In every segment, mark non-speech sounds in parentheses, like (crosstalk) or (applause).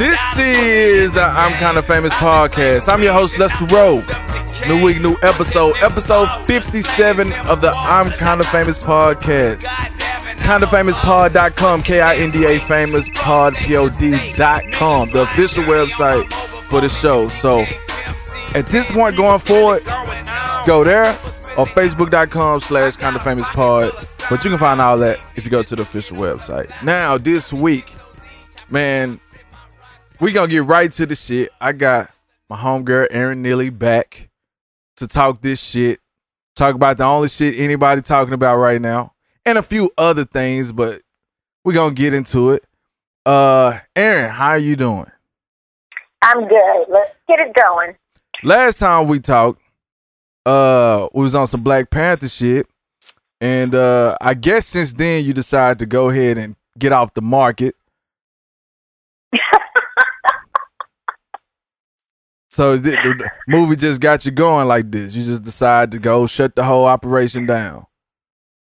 This is the I'm Kinda Famous podcast. I'm your host, Lester Rowe. New week, new episode. Episode 57 of the I'm Kinda Famous podcast. KindaFamousPod.com, K-I-N-D-A Famous Pod, P-O-D.com, the official website for the show. So at this point going forward, go there or Facebook.com slash Kinda Famous Pod. But you can find all that if you go to the official website. Now, this week, man, we gonna get right to the shit. I got my homegirl Erin Neely back to talk this shit. Talk about the only shit anybody talking about right now. And a few other things, but we gonna get into it. Uh Erin, how are you doing? I'm good. Let's get it going. Last time we talked, uh, we was on some Black Panther shit. And uh I guess since then you decided to go ahead and get off the market. (laughs) So the, the movie just got you going like this. You just decide to go shut the whole operation down.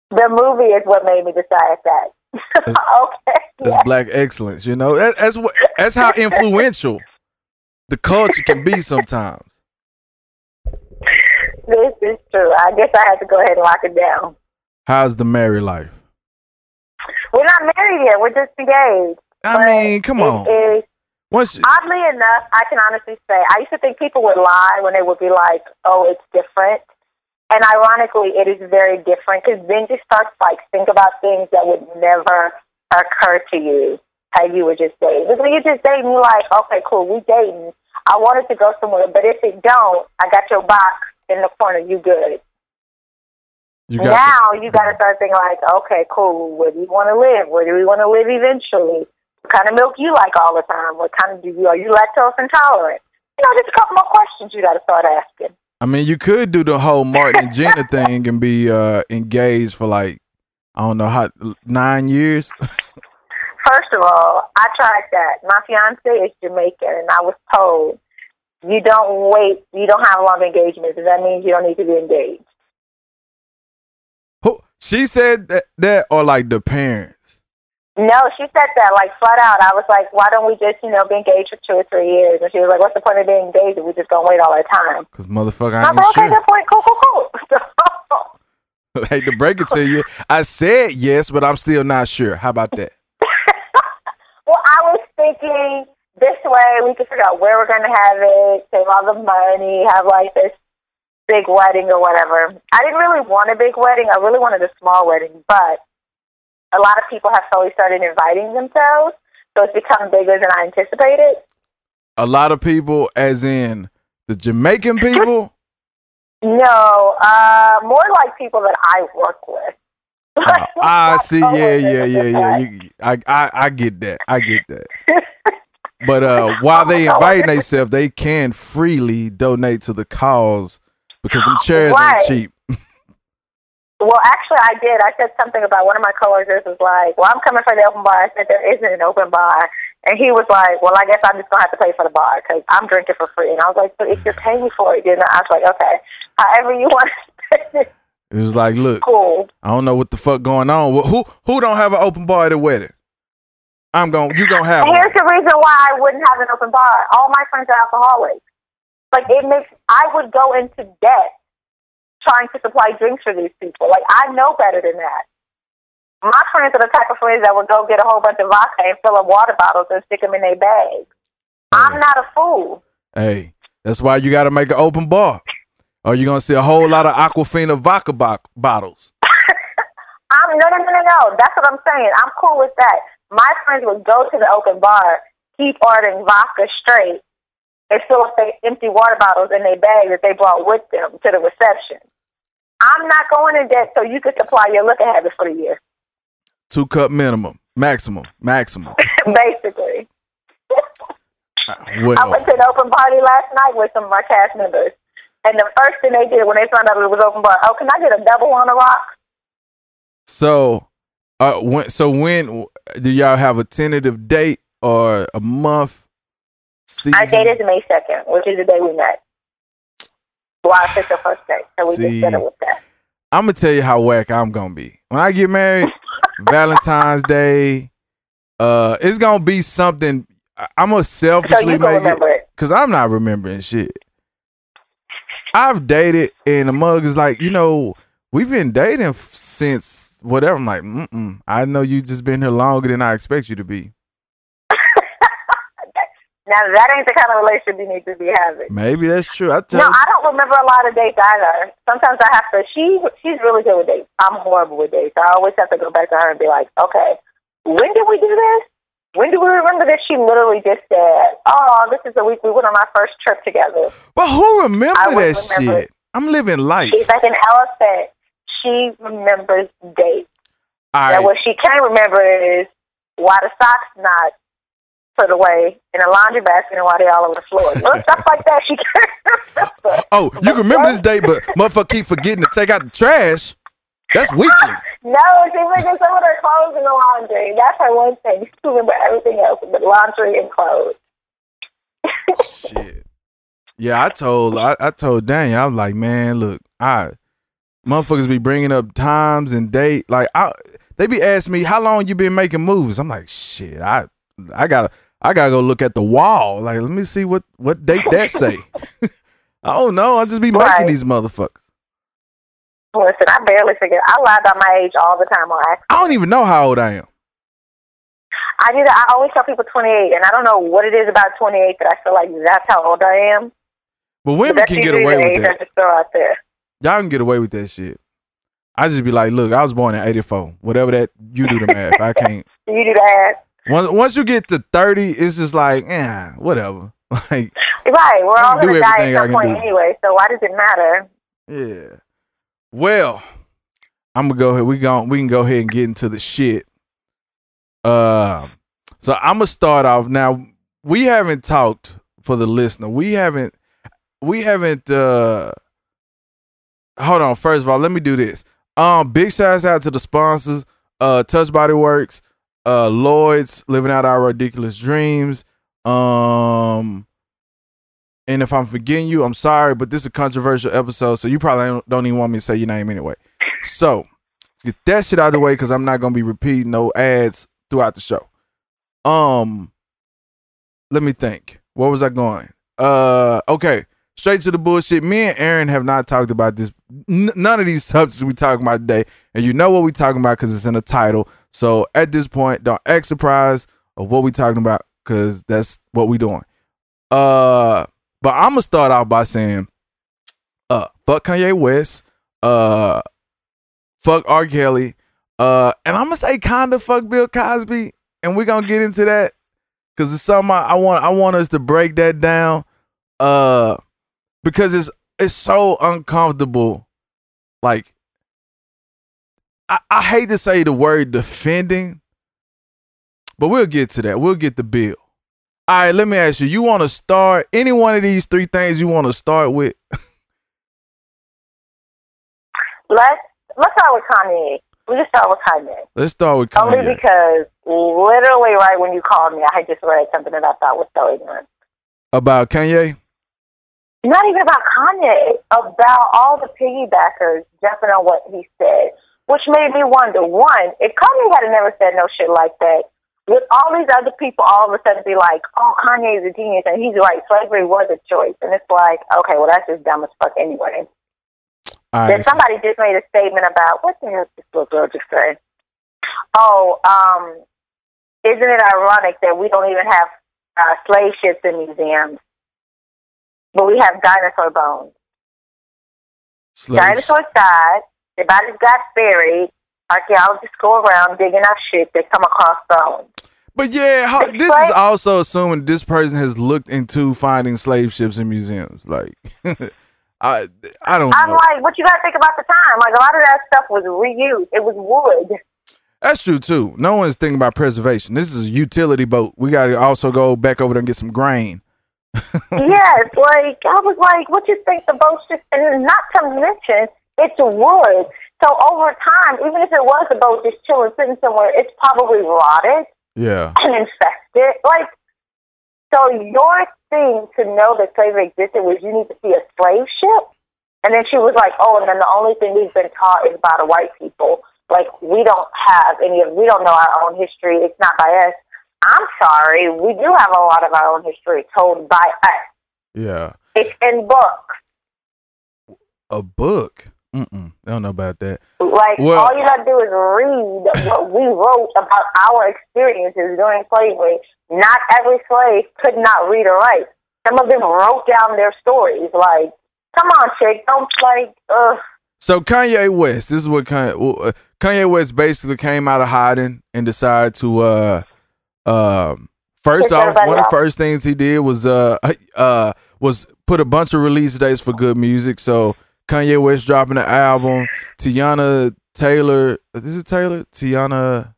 The movie is what made me decide that. (laughs) okay. That's yeah. black excellence, you know. That, that's what. That's how influential the culture can be sometimes. This is true. I guess I had to go ahead and lock it down. How's the married life? We're not married yet. We're just engaged. I mean, come on. Once oddly enough, I can honestly say I used to think people would lie when they would be like, "Oh, it's different," and ironically, it is very different because then you start to like think about things that would never occur to you how you were just dating. Because when you're just dating, you're like, "Okay, cool, we dating." I wanted to go somewhere, but if it don't, I got your box in the corner. You good? you got now you got to start thinking like, okay, cool. Where do you want to live? Where do we want to live eventually? What kind of milk you like all the time? What kind of do you are you lactose intolerant? You know, just a couple more questions you got to start asking. I mean, you could do the whole Martin and Gina (laughs) thing and be uh, engaged for like I don't know how nine years. (laughs) First of all, I tried that. My fiance is Jamaican, and I was told you don't wait, you don't have a long engagements. That means you don't need to be engaged. Who she said that, that or like the parents. No, she said that like flat out. I was like, why don't we just, you know, be engaged for two or three years? And she was like, what's the point of being engaged if we just gonna wait all our time? Cause motherfucker, I I was like, okay, ain't good point. Cool, cool, cool. (laughs) sure. (laughs) hate to break it to you. I said yes, but I'm still not sure. How about that? (laughs) well, I was thinking this way we could figure out where we're going to have it, save all the money, have like this big wedding or whatever. I didn't really want a big wedding. I really wanted a small wedding, but a lot of people have slowly started inviting themselves, so it's become bigger than I anticipated. A lot of people, as in the Jamaican people. No, uh, more like people that I work with. (laughs) Uh, I see. Yeah, yeah, yeah, yeah. You, I, I, I get that. I get that. (laughs) But uh, while they inviting themselves, they can freely donate to the cause because them chairs Right. ain't cheap. Well, actually, I did. I said something about one of my coworkers was like, "Well, I'm coming for the open bar." I said there isn't an open bar, and he was like, "Well, I guess I'm just gonna have to pay for the bar because I'm drinking for free." And I was like, "So if you're paying for it, then I was like, okay, however you want to spend it, It was like, look, cool." I don't know what the fuck going on. Well, who who don't have an open bar at a wedding? I'm going. You gonna have And one. here's the reason why I wouldn't have an open bar. All my friends are alcoholics. Like it makes I would go into debt trying to supply drinks for these people. Like I know better than that. My friends are the type of friends that would go get a whole bunch of vodka and fill up water bottles and stick them in their bags. I'm not a fool. Hey, that's why you got to make an open bar, or you're gonna see a whole lot of Aquafina vodka bo- bottles. (laughs) I'm no, no, no, no, no. That's what I'm saying. I'm cool with that. My friends would go to the open bar, keep ordering vodka straight, and fill up their empty water bottles in their bag that they brought with them to the reception. I'm not going in debt so you can supply your liquor habits for the year, Two cup minimum, maximum, maximum. (laughs) basically. I went to an open party last night with some of my cast members. And the first thing they did when they found out it was open bar, oh, can I get a double on the rock? so, uh, when so when do y'all have a tentative date or a month? Season? Our date is May 2nd, which is the day we met. Official first date. So we See. just settled with that. I'm gonna tell you how whack I'm gonna be when I get married. (laughs) Valentine's Day, uh, it's gonna be something. I'm gonna selfishly can make it because I'm not remembering shit. I've dated, and the mug is like, you know, we've been dating since whatever. I'm like, mm mm I know you just been here longer than I expect you to be. Now that ain't the kind of relationship you need to be having. Maybe that's true. I tell No, I don't remember a lot of dates either. Sometimes I have to. She she's really good with dates. I'm horrible with dates. I always have to go back to her and be like, okay, when did we do this? When do we remember this? She literally just said, "Oh, this is the week we went on our first trip together." But who remember that remember shit? I'm living life. She's like an elephant. She remembers dates. All Now, what she can't remember is why the socks not put away in a laundry basket and why they all over the floor. Little (laughs) stuff like that she can't. Oh, you can remember this date, but motherfucker keep forgetting to take out the trash. That's weekly. No, she forgets some of her clothes in the laundry. That's her one thing. She remember everything else but laundry and clothes. Shit. Yeah, I told I, I told Daniel, I was like, man, look, I motherfuckers be bringing up times and date. Like, I they be asking me how long you been making moves. I'm like, shit, I I gotta I gotta go look at the wall. Like, let me see what what date that say. (laughs) (laughs) I don't know. I just be making Right. these motherfuckers. Listen, I barely forget. I lie about my age all the time on accident. I don't even know how old I am. I do that. I always tell people 28, and I don't know what it is about 28 that I feel like that's how old I am. But But women that's can get away with that. I just throw out there. Y'all can get away with that shit. I just be like, look, I was born in '84. Whatever that you do the math, I can't. (laughs) You do that. Once once you get to 30, it's just like, eh, whatever. (laughs) Like, Right. We're all going to die at some point do. anyway, so why does it matter? yeah. Well, I'm gonna go ahead. We gon' we can go ahead and get into the shit. Uh, so I'm gonna start off now. We haven't talked for the listener. We haven't. We haven't. uh Hold on. First of all, let me do this. Um, big shouts out to the sponsors. Uh, Touch Body Works. Uh, Lloyd's living out our ridiculous dreams. Um, and if I'm forgetting you, I'm sorry, but this is a controversial episode, so you probably don't- even want me to say your name anyway. So let's get that shit out of the way because I'm not gonna be repeating no ads throughout the show. Um, let me think. Where was I going? Uh, okay, straight to the bullshit. Me and Erin have not talked about this. N- none of these subjects we talking about today, and you know what we talking about because it's in the title. So at this point, don't act surprised of what we talking about because that's what we doing. Uh, but I'm gonna start off by saying, uh, fuck Kanye West, uh, fuck R. Kelly, uh, and I'm gonna say kinda fuck Bill Cosby, and we're gonna get into that because it's something I, I want. I want us to break that down, uh, because it's it's so uncomfortable. Like, I, I hate to say the word defending, but we'll get to that. We'll get the bill. All right, let me ask you. You want to start any one of these three things you want to start with? (laughs) Let's let's start with Kanye. We just start with Kanye. Let's start with Kanye. Only because literally right when you called me, I had just read something that I thought was so ignorant. About Kanye? Not even about Kanye, about all the piggybackers jumping on what he said, which made me wonder: one, if Kanye had never said no shit like that, would all these other people all of a sudden be like, "Oh, Kanye is a genius and he's right, slavery was a choice," and it's like, okay, well that's just dumb as fuck anyway. Then somebody just made a statement about what the hell did this little girl just say? Oh, um, isn't it ironic that we don't even have uh, slave ships in museums, but we have dinosaur bones? Slaves. Dinosaurs died, their bodies got buried. Archaeologists go around digging up shit. They come across bones. But yeah, how, this is also assuming this person has looked into finding slave ships in museums. Like, (laughs) I I don't I'm know. like, what you got to think about the time? Like a lot of that stuff was reused. It was wood. That's true too. No one's thinking about preservation. This is a utility boat. We got to also go back over there and get some grain. (laughs) yes, like I was like, what you think the boat's just and not to mention it's wood. So over time, even if it was a boat just chilling sitting somewhere, it's probably rotted Yeah. and infested. Like so your thing to know that slavery existed was you need to see a slave ship? And then she was like, "Oh, and then the only thing we've been taught is by the white people. Like we don't have any of, we don't know our own history. It's not by us." I'm sorry, we do have a lot of our own history told by us. Yeah. It's in books. A book. Mm-mm. I don't know about that. Like Well- all you gotta do is read what we wrote about our experiences during slavery. Not every slave could not read or write. Some of them wrote down their stories. Like, come on, chick, don't like, ugh. So Kanye West, this is what Kanye, uh, Kanye West basically came out of hiding and decided to uh um first off one of the first things he did was uh (laughs) uh was put a bunch of release dates for good music. So Kanye West dropping an album, Teyana Taylor, is it Taylor? Teyana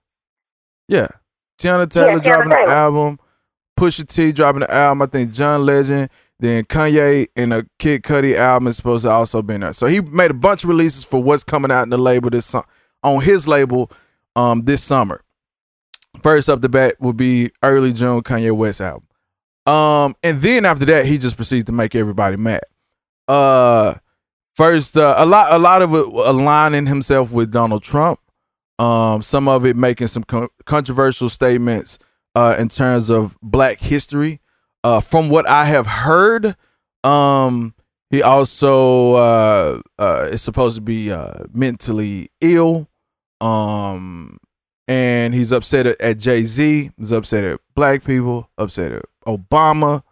Yeah. Teyana Taylor Teyana dropping an album, Pusha T dropping an album, I think John Legend, then Kanye and a Kid Cudi album is supposed to also be in there. So he made a bunch of releases for what's coming out in the label this su- on his label um this summer. First up the bat will be early June Kanye West album. Um and then after that he just proceeds to make everybody mad. Uh first uh, a lot a lot of it aligning himself with Donald Trump. Um some of it making some con- controversial statements uh in terms of black history. Uh from what I have heard um he also uh uh is supposed to be uh mentally ill. Um and he's upset at, at Jay Z. He's upset at black people. Upset at Obama.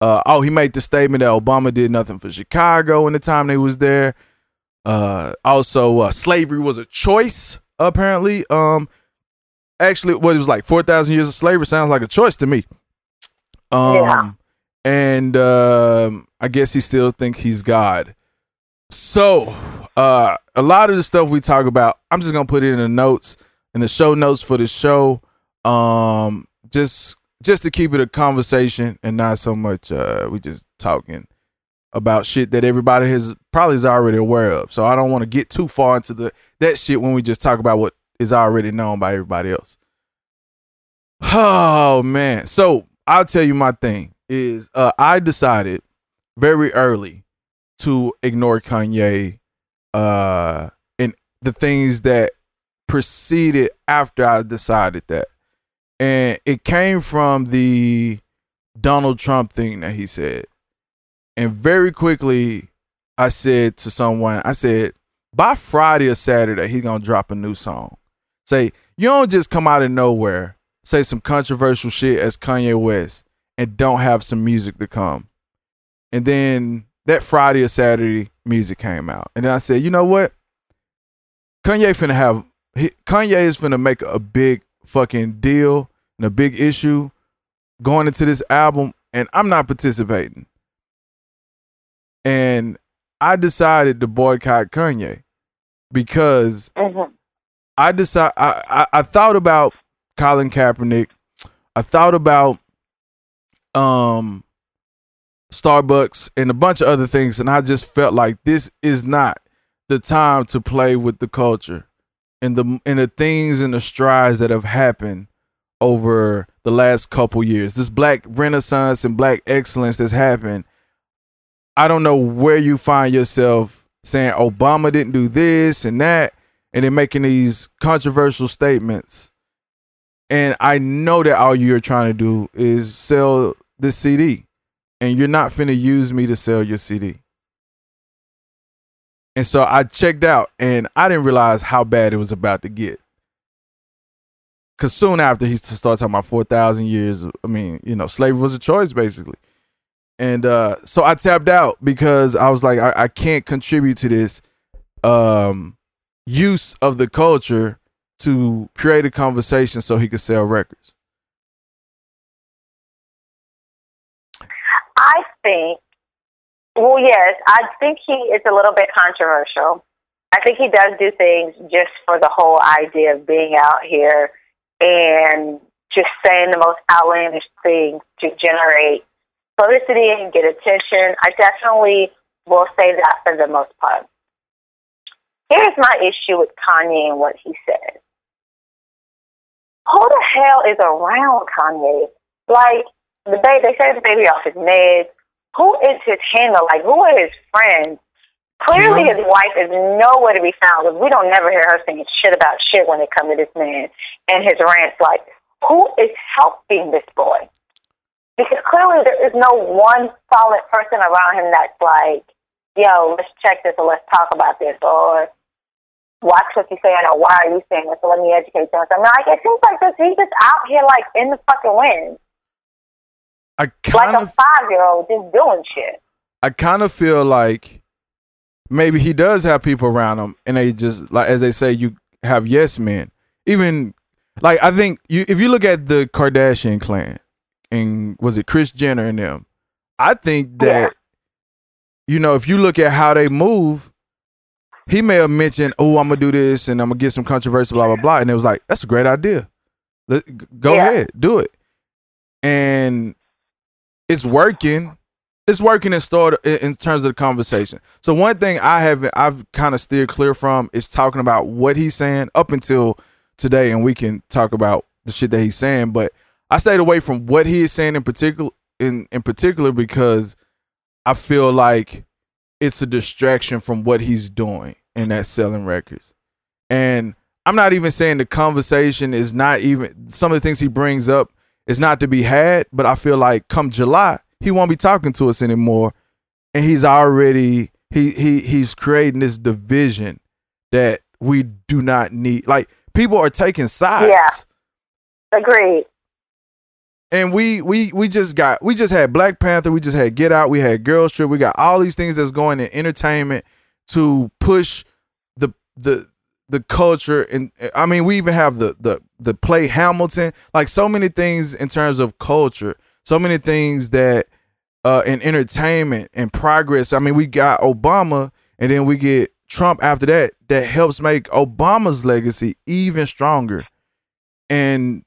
Uh, oh, he made the statement that Obama did nothing for Chicago in the time they was there. Uh, also, uh, slavery was a choice. Apparently, um, actually, what it was like four thousand years of slavery sounds like a choice to me. Um, Yeah. and um, I guess he still think he's God. So, uh, a lot of the stuff we talk about, I'm just gonna put it in the notes in the show notes for the show. Um, just just to keep it a conversation and not so much uh we just talking about shit that everybody has probably is already aware of. So I don't want to get too far into the that shit when we just talk about what is already known by everybody else. Oh man. So I'll tell you my thing is uh I decided very early to ignore Kanye uh and the things that preceded after I decided that. And it came from the Donald Trump thing that he said. And very quickly I said to someone, I said, by Friday or Saturday, he's gonna drop a new song. Say, you don't just come out of nowhere, say some controversial shit as Kanye West, and don't have some music to come. And then that Friday or Saturday, music came out. And then I said, you know what? Kanye finna have he, Kanye is finna make a big fucking deal and a big issue going into this album, and I'm not participating. And I decided to boycott Kanye because hmm I decide I, I I thought about Colin Kaepernick. I thought about um Starbucks and a bunch of other things, and I just felt like this is not the time to play with the culture and the and the things and the strides that have happened over the last couple years. This black renaissance and black excellence that's happened. I don't know where you find yourself saying Obama didn't do this and that and then making these controversial statements. And I know that all you're trying to do is sell the CD. And you're not finna use me to sell your CD. And so I checked out and I didn't realize how bad it was about to get. Cause soon after he starts talking about four thousand years, I mean, you know, slavery was a choice basically. And uh so I tapped out because I was like, I, I can't contribute to this um use of the culture to create a conversation so he could sell records. I think, well, yes, I think he is a little bit controversial. I think he does do things just for the whole idea of being out here and just saying the most outlandish things to generate publicity and get attention. I definitely will say that for the most part. Here's my issue with Kanye and what he said. Who the hell is around Kanye? Like, the baby, they say the baby off his meds. Who is his handler? Like, who are his friends? Clearly, his wife is nowhere to be found because we don't never hear her saying shit about shit when it comes to this man and his rants. Like, who is helping this boy? Because clearly, there is no one solid person around him that's like, yo, let's check this or let's talk about this or watch what you're saying or why are you saying this? So let me educate you on something. Like, it seems like this, he's just out here, like, in the fucking wind. I Like kind a of five year old just doing shit. I kind of feel like maybe he does have people around him, and they just like as they say, you have yes men. Even like I think you if you look at the Kardashian clan and was it Kris Jenner and them, I think that you know if you look at how they move, he may have mentioned, "Oh, I'm gonna do this and I'm gonna get some controversy, blah blah blah," and it was like, "That's a great idea. Let, go Yeah. ahead, do it." And it's working. It's working in start in terms of the conversation. So one thing I haven't I've kind of steered clear from is talking about what he's saying up until today, and we can talk about the shit that he's saying. But I stayed away from what he is saying in particular in in particular because I feel like it's a distraction from what he's doing and that's selling records. And I'm not even saying the conversation is not even some of the things he brings up is not to be had, but I feel like come July, he won't be talking to us anymore. And he's already he he he's creating this division that we do not need. Like people are taking sides. Yeah. Agreed. And we we we just got we just had Black Panther, we just had Get Out, we had Girls Trip, we got all these things that's going in entertainment to push the the the culture and I mean we even have the the the play Hamilton, like so many things in terms of culture, so many things that uh in entertainment and progress. I mean we got Obama and then we get Trump after that that helps make Obama's legacy even stronger. And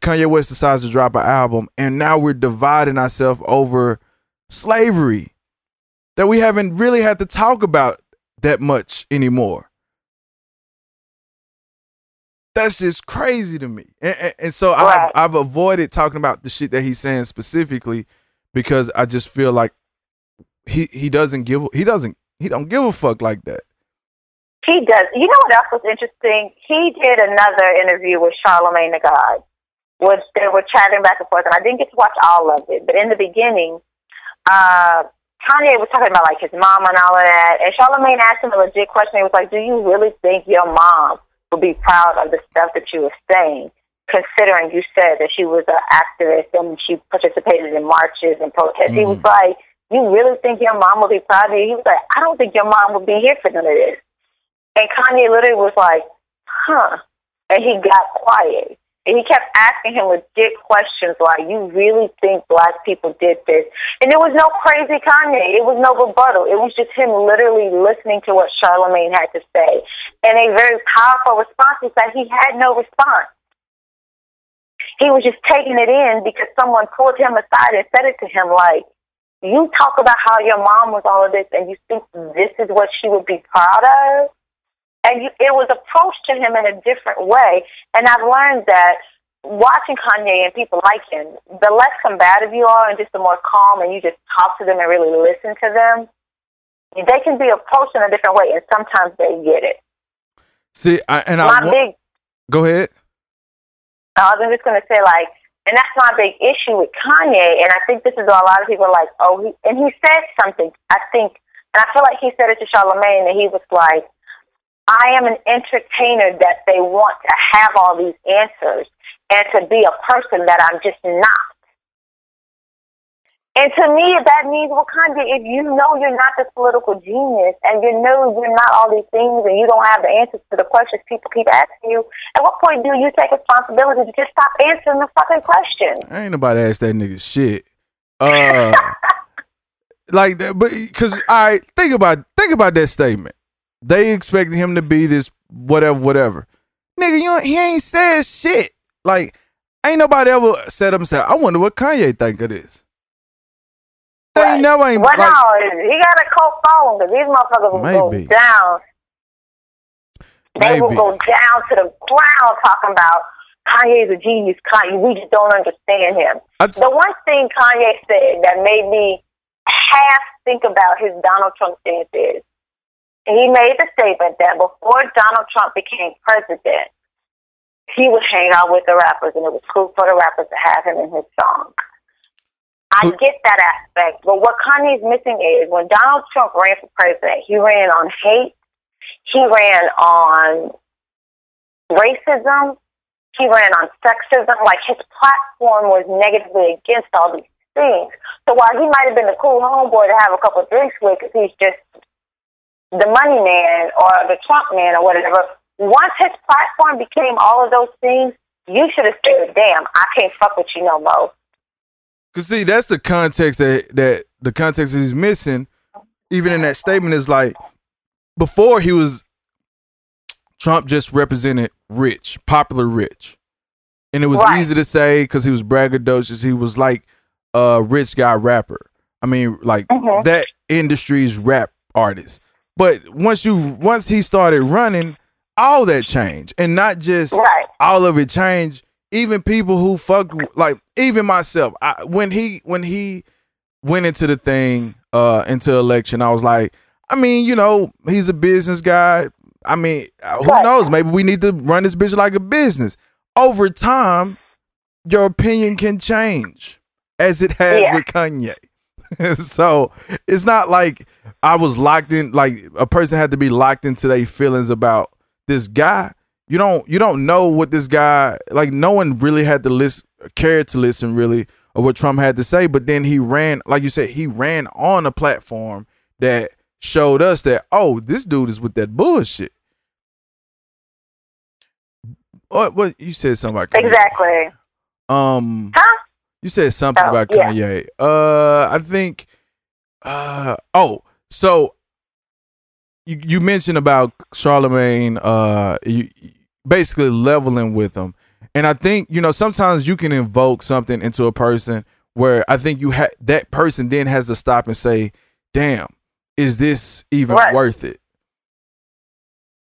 Kanye West decides to drop an album, and now we're dividing ourselves over slavery that we haven't really had to talk about that much anymore. That's just crazy to me, and, and, and so Right. I've, I've avoided talking about the shit that he's saying specifically because I just feel like he he doesn't give he doesn't he don't give a fuck like that. He does. You know what else was interesting? He did another interview with Charlemagne the God, which they were chatting back and forth, and I didn't get to watch all of it. But in the beginning, uh, Kanye was talking about like his mom and all of that, and Charlemagne asked him a legit question. He was like, "Do you really think your mom would be proud of the stuff that you were saying?" Considering you said that she was an activist and she participated in marches and protests, he was mm. like, "You really think your mom will be proud of you?" He was like, "I don't think your mom would be here for none of this." And Kanye literally was like, huh. And he got quiet. And he kept asking him legit questions like, you really think black people did this? And it was no crazy Kanye. It was no rebuttal. It was just him literally listening to what Charlemagne had to say. And a very powerful response is that he had no response. He was just taking it in because someone pulled him aside and said it to him like, you talk about how your mom was all of this and you think this is what she would be proud of? And you, it was approached to him in a different way. And I've learned that watching Kanye and people like him, the less combative you are and just the more calm and you just talk to them and really listen to them, they can be approached in a different way, and sometimes they get it. See, I, and I My wa- big, go ahead. I was just going to say like, and that's my big issue with Kanye. And I think this is why a lot of people are like, oh, he, and he said something. I think, and I feel like he said it to Charlemagne, and he was like, I am an entertainer that they want to have all these answers and to be a person that I'm just not. And to me, that means, well, Kanye, if you know you're not this political genius and you know you're not all these things and you don't have the answers to the questions people keep asking you, at what point do you take responsibility to just stop answering the fucking question? Ain't nobody asked that nigga shit. Uh, (laughs) like that, but because all right, think about think about that statement. They expected him to be this whatever, whatever. Nigga, you he ain't said shit. Like, ain't nobody ever said himself. I wonder what Kanye think of this. They ain't never ain't Well, like, no, he got a cold phone because these motherfuckers will Maybe. go down. They will go down to the ground talking about Kanye's a genius. Kanye, we just don't understand him. I'd- The one thing Kanye said that made me half think about his Donald Trump stance is he made the statement that before Donald Trump became president, he would hang out with the rappers, and it was cool for the rappers to have him in his song. I get that aspect, but what Kanye's missing is when Donald Trump ran for president, he ran on hate, he ran on racism, he ran on sexism. Like his platform was negatively against all these things. So while he might have been a cool homeboy to have a couple of drinks with, because he's just the money man or the Trump man or whatever, once his platform became all of those things, you should have said, "Damn, I can't fuck with you no more." Cause see, that's the context that that the context that he's missing. Even in that statement is like before he was Trump just represented rich, popular rich. And it was Right. easy to say because he was braggadocious. He was like a rich guy rapper. I mean, like Mhm. that industry's rap artist. But once you once he started running, all that changed. And not just Right. all of it changed. Even people who fuck like even myself. I, when he when he went into the thing uh into election, I was like, I mean, you know, he's a business guy. I mean, uh, who Right. knows? Maybe we need to run this bitch like a business. Over time, your opinion can change, as it has Yeah. with Kanye. (laughs) so it's not like I was locked in. Like a person had to be locked into their feelings about this guy. You don't you don't know what this guy like. No one really had to listen, cared to listen really of what Trump had to say. But then he ran, like you said, he ran on a platform that showed us that oh, this dude is with that bullshit. What what you said something about. Exactly. Um, Huh? You said something about yeah. Kanye. Uh, I think. Uh oh, so you you mentioned about Charlemagne. Uh, you basically leveling with him, and I think you know sometimes you can invoke something into a person where I think you had that person then has to stop and say, "Damn, is this even Right. worth it?"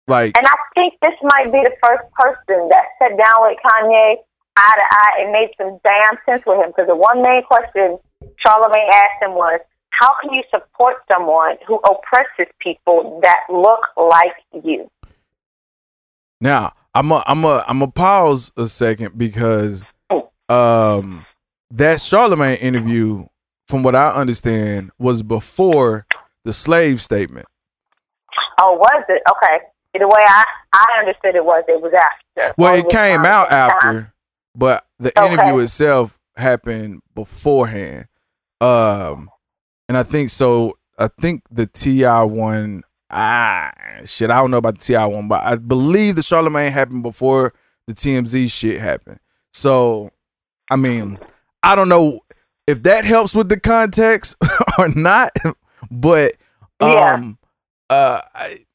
Like, And I think this might be the first person that sat down with Kanye eye to eye and made some damn sense with him. Because the one main question Charlemagne asked him was, "How can you support someone who oppresses people that look like you?" Now I'm a I'm a I'm a pause a second because um that Charlemagne interview, from what I understand, was before the slave statement. Oh, was it okay? The way I I understood it was it was after. Well, Or it came out after, but the Okay. interview itself happened beforehand. Um, and I think so. I think the Ti one. Ah, shit. I don't know about the Ti one, but I believe the Charlemagne happened before the TMZ shit happened. So, I mean, I don't know if that helps with the context (laughs) or not, (laughs) but Yeah. um, uh, I,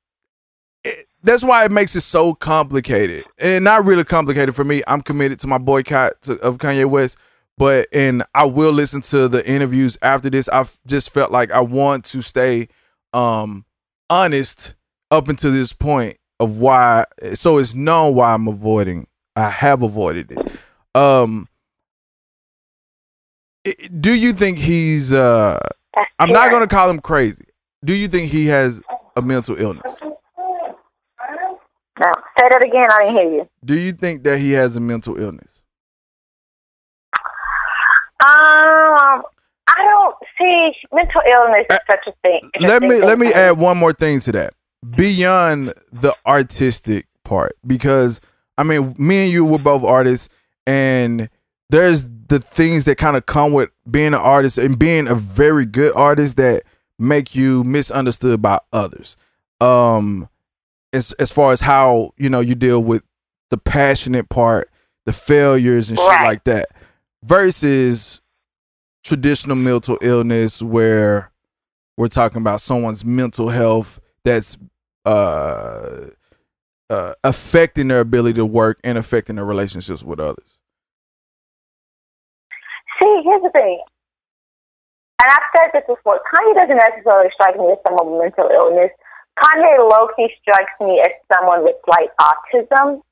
that's why it makes it so complicated and not really complicated for me. I'm committed to my boycott to, of Kanye West, but and I will listen to the interviews after this. I've just felt like I want to stay um honest up until this point of why so it's known why I'm avoiding I have avoided it. Um i- do you think he's uh I'm not going to call him crazy. Do you think he has a mental illness? No, say that again. I didn't hear you. Do you think that he has a mental illness? Um, I don't see mental illness as such a thing. Uh, Let me let me add one more thing to that. Beyond the artistic part because I mean, me and you were both artists and there's the things that kind of come with being an artist and being a very good artist that make you misunderstood by others. Um as as far as how, you know, you deal with the passionate part, the failures and shit like that versus traditional mental illness where we're talking about someone's mental health that's uh, uh, affecting their ability to work and affecting their relationships with others. See, here's the thing. And I've said this before. Kanye doesn't necessarily strike me as someone with mental illness. Kanye low key strikes me as someone with slight autism,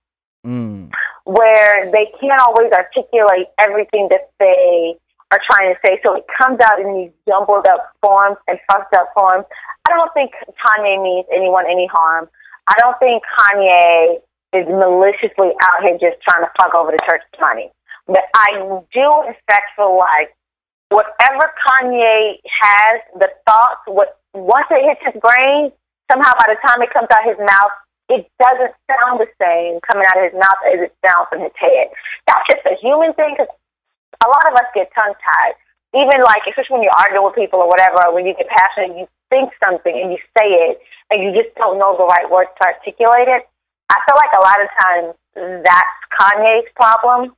Mm. where they can't always articulate everything that they are trying to say. So it comes out in these jumbled up forms and fucked up forms. I don't think Kanye means anyone any harm. I don't think Kanye is maliciously out here just trying to fuck over the church's money. But I do in fact feel like whatever Kanye has, the thoughts, what once it hits his brain, somehow by the time it comes out his mouth, it doesn't sound the same coming out of his mouth as it sounds from his head. That's just a human thing because a lot of us get tongue tied. Even like, especially when you're arguing with people or whatever, when you get passionate, you think something and you say it and you just don't know the right words to articulate it. I feel like a lot of times that's Kanye's problem.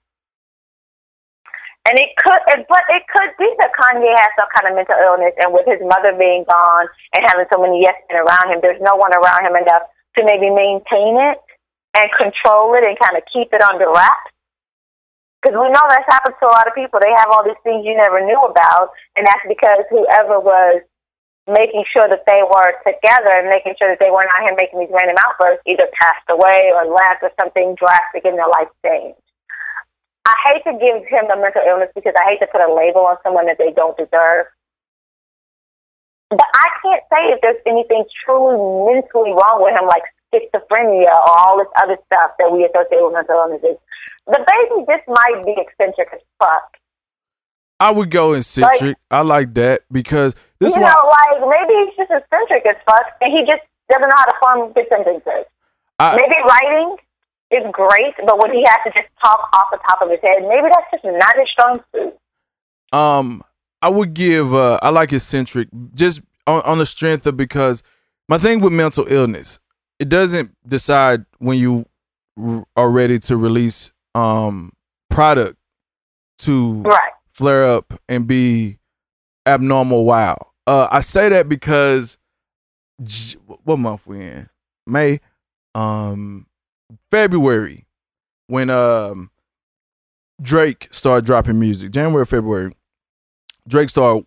And it could, but it could be that Kanye has some kind of mental illness, and with his mother being gone and having so many yes men around him, there's no one around him enough to maybe maintain it and control it and kind of keep it under wraps. Because we know that's happened to a lot of people. They have all these things you never knew about, and that's because whoever was making sure that they were together and making sure that they weren't out here making these random outbursts either passed away or left or something drastic in their life changed. I hate to give him a mental illness because I hate to put a label on someone that they don't deserve. But I can't say if there's anything truly mentally wrong with him, like schizophrenia or all this other stuff that we associate with mental illnesses. The baby just might be eccentric as fuck. I would go eccentric. Like, I like that because this you know, like maybe he's just eccentric as fuck, and he just doesn't know how to form good sentences. I, maybe writing is great, but when he has to just talk off the top of his head, maybe that's just not his strong suit. Um, I would give. uh I like eccentric just on, on the strength of because my thing with mental illness, it doesn't decide when you are ready to release um product to right. flare up and be abnormal wow. Uh I say that because what month we in? May um February when um Drake started dropping music. January February Drake started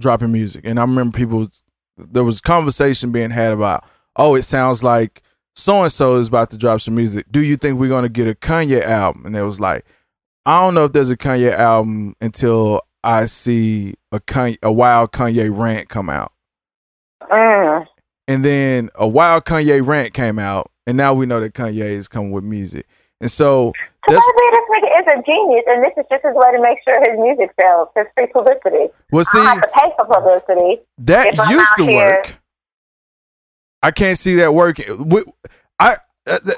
dropping music and I remember people there was conversation being had about oh it sounds like so and so is about to drop some music. Do you think we're gonna get a Kanye album? And it was like, I don't know if there's a Kanye album until I see a Kanye, a wild Kanye rant come out. Mm. And then a wild Kanye rant came out, and now we know that Kanye is coming with music. And so that's, this nigga is a genius, and this is just his way to make sure his music sells. His free publicity. Well, see, I have to pay for publicity. That used to here. work. I can't see that working. I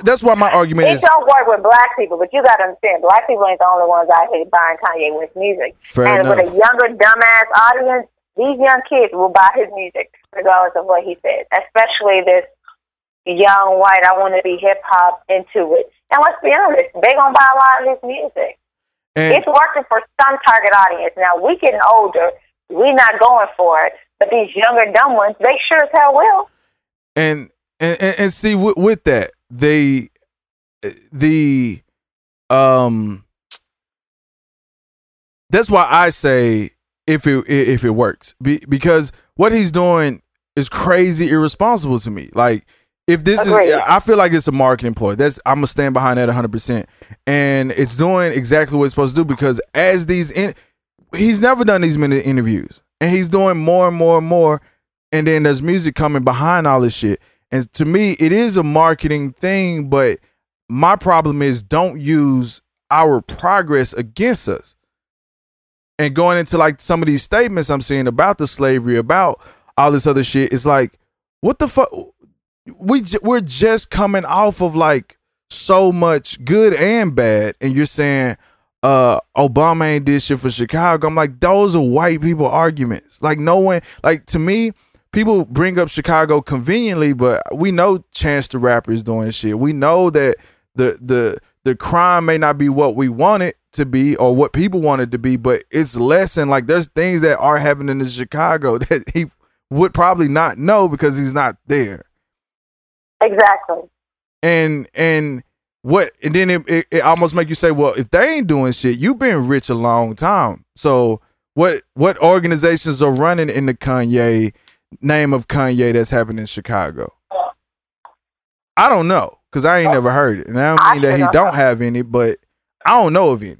that's why my argument it is. It don't work with black people, but you got to understand, black people ain't the only ones out here buying Kanye West music. Fair and enough. with a younger, dumbass audience, these young kids will buy his music regardless of what he says. Especially this young white, I want to be hip hop into it. And let's be honest, they gonna buy a lot of his music. And it's working for some target audience. Now we getting older, we're not going for it, but these younger dumb ones, they sure as hell will and and and, see with, with that they the um that's why I say if it if it works Be, because what he's doing is crazy irresponsible to me. Like if this Agreed. is I feel like it's a marketing ploy. That's I'm gonna stand behind that 100%. And it's doing exactly what it's supposed to do because as these in, he's never done these many interviews and he's doing more and more and more and then there's music coming behind all this shit. And to me, it is a marketing thing, but my problem is don't use our progress against us. And going into like some of these statements I'm seeing about the slavery, about all this other shit, it's like, what the fuck? We we're just coming off of like so much good and bad, and you're saying, uh Obama ain't did shit for Chicago. I'm like, those are white people arguments. Like no one like to me, people bring up Chicago conveniently, but we know Chance the Rapper is doing shit. We know that the the the crime may not be what we want it to be or what people want it to be, but it's less and like there's things that are happening in Chicago (laughs) that he would probably not know because he's not there. Exactly. And and what and then it, it, it almost make you say, well, if they ain't doing shit, you've been rich a long time. So what what organizations are running in the Kanye name of Kanye that's happening in Chicago? I don't know because I ain't never heard it, and I don't mean that he don't have any, but I don't know of any.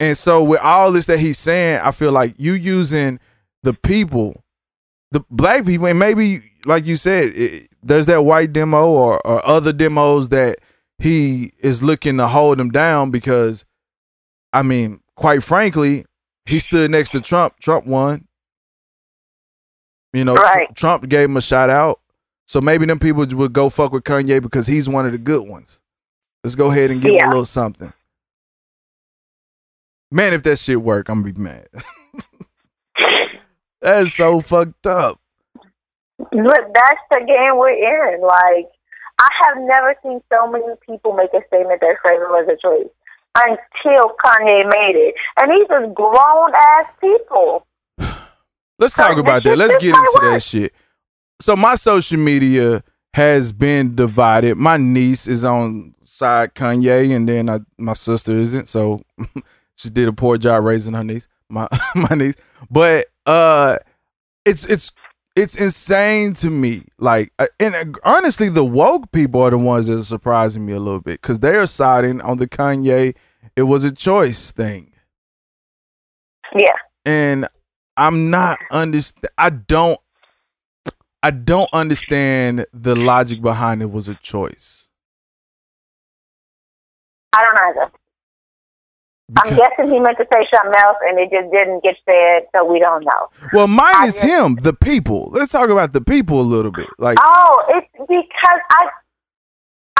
And so with all this that he's saying, I feel like you using the people, the black people, and maybe like you said, it, there's that white demo or, or other demos that he is looking to hold them down because, I mean, quite frankly, he stood next to Trump. Trump won. You know, Tr- Trump gave him a shout out. So maybe them people would go fuck with Kanye because he's one of the good ones. Let's go ahead and give him a little something. Man, if that shit work, I'm gonna be mad. (laughs) That's so fucked up. But that's the game we're in. Like, I have never seen so many people make a statement that slavery was a choice until Kanye made it. And these are grown ass people. (sighs) Let's talk about that. Let's get into that shit. So my social media has been divided. My niece is on side Kanye, and then I, my sister isn't. So (laughs) she did a poor job raising her niece, my (laughs) my niece. But uh, it's it's it's insane to me. Like, uh, and uh, honestly, the woke people are the ones that are surprising me a little bit because they are siding on the Kanye. It was a choice thing Yeah. and I'm not understand. I don't. I don't understand the logic behind it was a choice. I don't either. I'm guessing he meant to say something else and it just didn't get said, so we don't know. well, mine is just- him, the people. Let's talk about the people a little bit. Like, Oh, it's because I,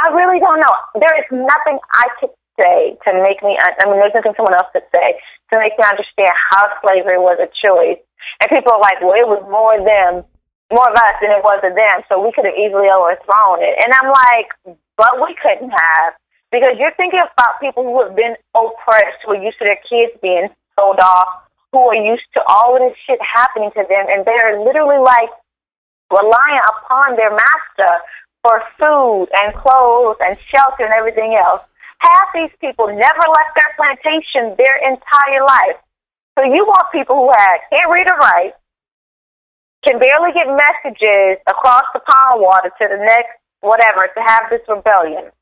I really don't know. There is nothing I could say to make me. I mean, there's nothing someone else could say to make me understand how slavery was a choice. And people are like, well, it was more them, more of us than it was of them, so we could have easily overthrown it. And I'm like, but we couldn't have. Because you're thinking about people who have been oppressed, who are used to their kids being sold off, who are used to all of this shit happening to them, and they're literally like reliant upon their master for food and clothes and shelter and everything else. Half these people never left their plantation their entire life. So you want people who had can't read or write, can barely get messages across the pond water to the next whatever to have this rebellion.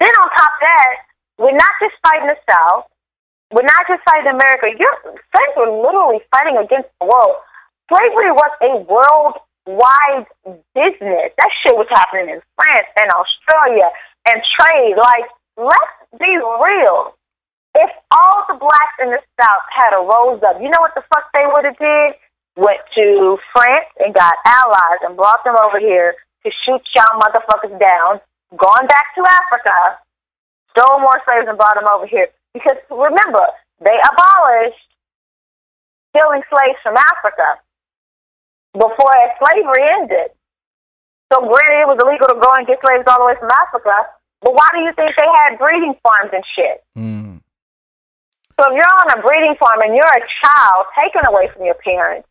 Then on top of that, we're not just fighting the South. We're not just fighting America. Your friends were literally fighting against the world. Slavery was a worldwide business. That shit was happening in France and Australia and trade. Like, let's be real. If all the blacks in the South had a rose up, you know what the fuck they would have did? Went to France and got allies and brought them over here to shoot y'all motherfuckers down. Gone back to Africa, stole more slaves and brought them over here. Because remember, they abolished killing slaves from Africa before slavery ended. So granted, it was illegal to go and get slaves all the way from Africa, but why do you think they had breeding farms and shit? mm, So if you're on a breeding farm and you're a child taken away from your parents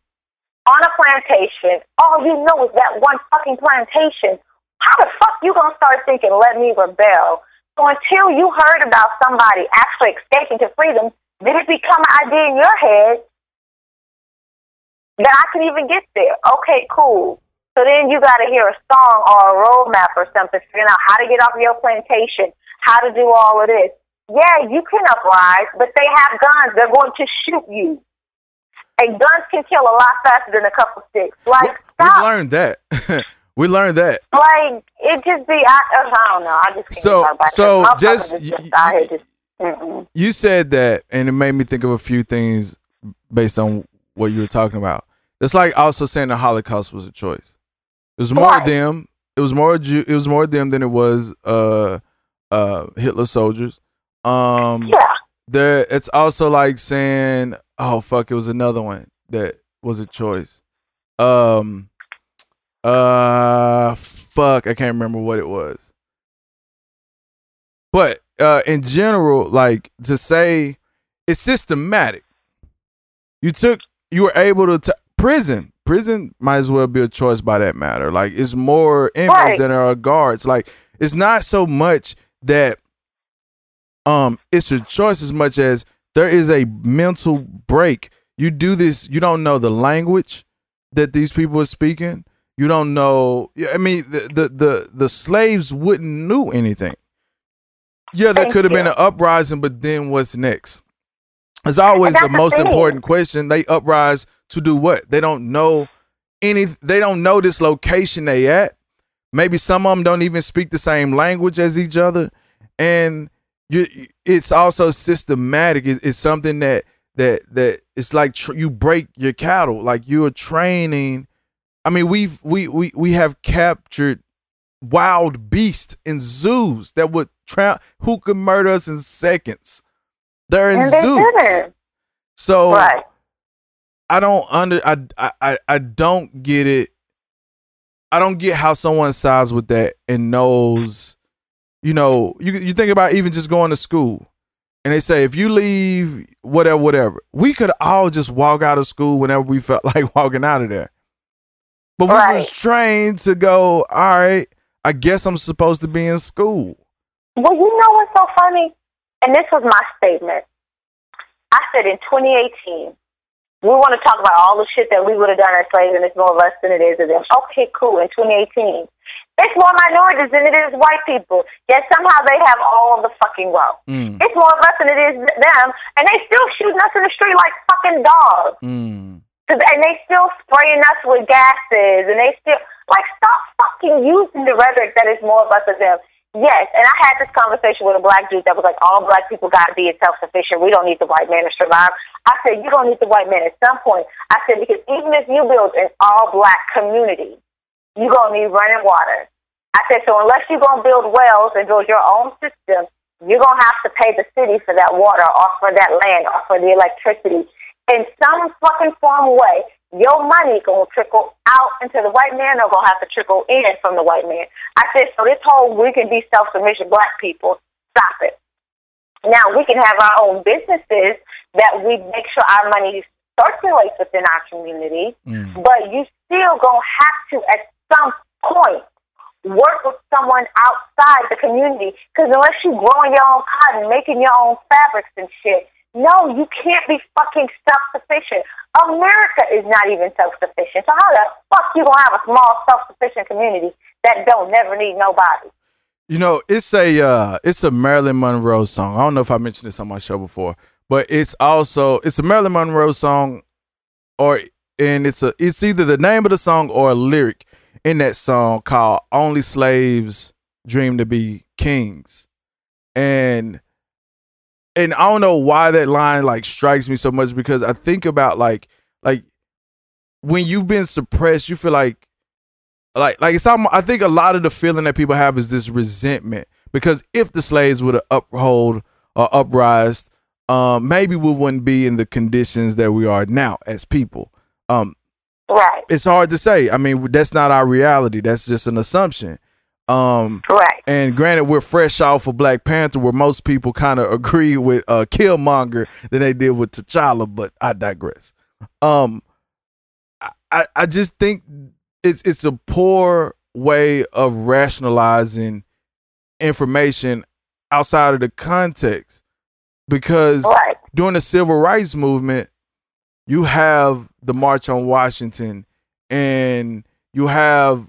on a plantation, all you know is that one fucking plantation. How the fuck you gonna start thinking, let me rebel? So until you heard about somebody actually escaping to freedom, did it become an idea in your head that I could even get there? Okay, cool. So then you got to hear a song or a roadmap or something, figuring out how to get off your plantation, how to do all of this. Yeah, you can uprise, but they have guns. They're going to shoot you. And guns can kill a lot faster than a couple sticks. Like, we stop. learned that. (laughs) we learned that. Like, it just be, I, I don't know. I just can't So- so just- just y- just, mm-mm. You said that, and it made me think of a few things based on what you were talking about. It's like also saying the Holocaust was a choice. It was more Right. them. It was more Jew, It was more them than it was uh uh Hitler soldiers. Um, Yeah. there. It's also like saying, oh fuck, it was another one that was a choice. Um, uh, fuck, I can't remember what it was. But uh, in general, like to say it's systematic. You took, you were able to t- prison. Prison might as well be a choice by that matter. Like it's more inmates Right. than there are guards. Like it's not so much that um it's a choice as much as there is a mental break. You do this, you don't know the language that these people are speaking. You don't know. I mean, the the the, the slaves wouldn't knew anything. Yeah, there could have been an uprising, but then what's next? It's always the most important question. They uprise to do what? They don't know any. They don't know this location they at. Maybe some of them don't even speak the same language as each other, and you. It's also systematic. It- it's something that that that it's like tr- you break your cattle. Like you're training. I mean, we've we we we have captured wild beasts in zoos that would tra- who could murder us in seconds. They're in and zoos. So Right. I don't under I, I I I don't get it. I don't get how someone sides with that and knows, you know, you you think about even just going to school. And they say if you leave whatever whatever, we could all just walk out of school whenever we felt (laughs) like walking out of there. But we Right. was trained to go, all right, I guess I'm supposed to be in school. Well, you know what's so funny? And this was my statement. I said in 2018, we want to talk about all the shit that we would have done as slaves, and it's more of us than it is of them. Okay, cool. In 2018, it's more minorities than it is white people. Yet somehow they have all of the fucking wealth. Mm, It's more of us than it is them, and they still shooting us in the street like fucking dogs. mm. And they still spraying us with gases, and they still like stop fucking using the rhetoric that is more of us than them. Yes, and I had this conversation with a black dude that was like, all black people got to be self sufficient. We don't need the white man to survive. I said, you don't need the white man at some point. I said because even if you build an all black community, you gonna need running water. I said so unless you're gonna build wells and build your own system, you're gonna have to pay the city for that water or for that land or for the electricity in some fucking form way. Your money gonna trickle out into the white man or gonna have to trickle in from the white man. I said so this whole we can be self sufficient black people, stop it. Now we can have our own businesses that we make sure our money circulates within our community, Mm. but you still gonna have to at some point work with someone outside the community. Because unless you growing your own cotton, making your own fabrics and shit, no, you can't be fucking self sufficient. America is not even self sufficient. So how the fuck you gonna have a small self sufficient community that don't never need nobody? You know, it's a uh it's a Marilyn Monroe song. I don't know if I mentioned this on my show before, but it's also it's a Marilyn Monroe song or and it's a it's either the name of the song or a lyric in that song called Only Slaves Dream to Be Kings. And and I don't know why that line like strikes me so much because I think about like like when you've been suppressed, you feel like like like it's I think a lot of the feeling that people have is this resentment because if the slaves would have uphold or uprised, um, maybe we wouldn't be in the conditions that we are now as people. Um, Right, it's hard to say. I mean, that's not our reality. That's just an assumption. Um, right. and granted, we're fresh off of Black Panther, where most people kind of (laughs) agree with uh, Killmonger than they did with T'Challa. But I digress. Um, I- I just think it's it's a poor way of rationalizing information outside of the context because Right. during the civil rights movement, you have the March on Washington and you have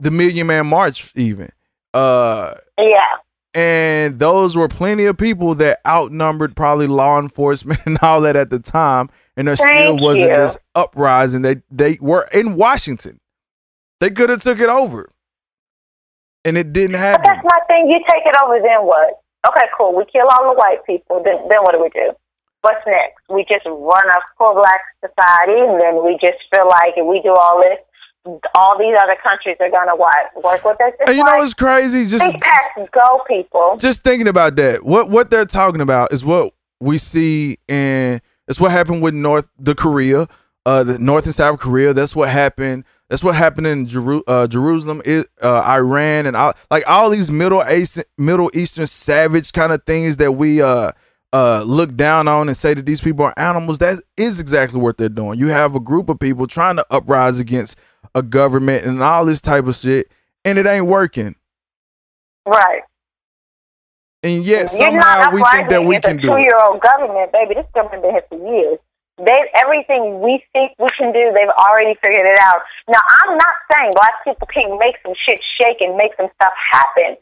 the Million Man March even. Uh Yeah. and those were plenty of people that outnumbered probably law enforcement (laughs) and all that at the time and there still wasn't you. this uprising they they were in Washington. They could have took it over. And it didn't happen. But that's my thing. You take it over, then what? Okay, cool. We kill all the white people. Then, then what do we do? What's next? We just run a full black society, and then we just feel like if we do all this, all these other countries are gonna what work with us. It's And you know what's crazy? Just think past go, people. just thinking about that, what what they're talking about is what we see and it's what happened with North the Korea, uh, the North and South Korea. That's what happened. That's what happened in Jeru- uh, Jerusalem, it, uh, Iran, and all, like all these Middle Eastern, Middle Eastern savage kind of things that we uh uh look down on and say that these people are animals. That is exactly what they're doing. You have a group of people trying to uprise against a government and all this type of shit, and it ain't working. Right. And yet You're somehow we think that we can a do it. two-year-old government, baby. This government been here for years. They everything we think we can do, they've already figured it out. Now, I'm not saying black people can't make some shit shake and make some stuff happen,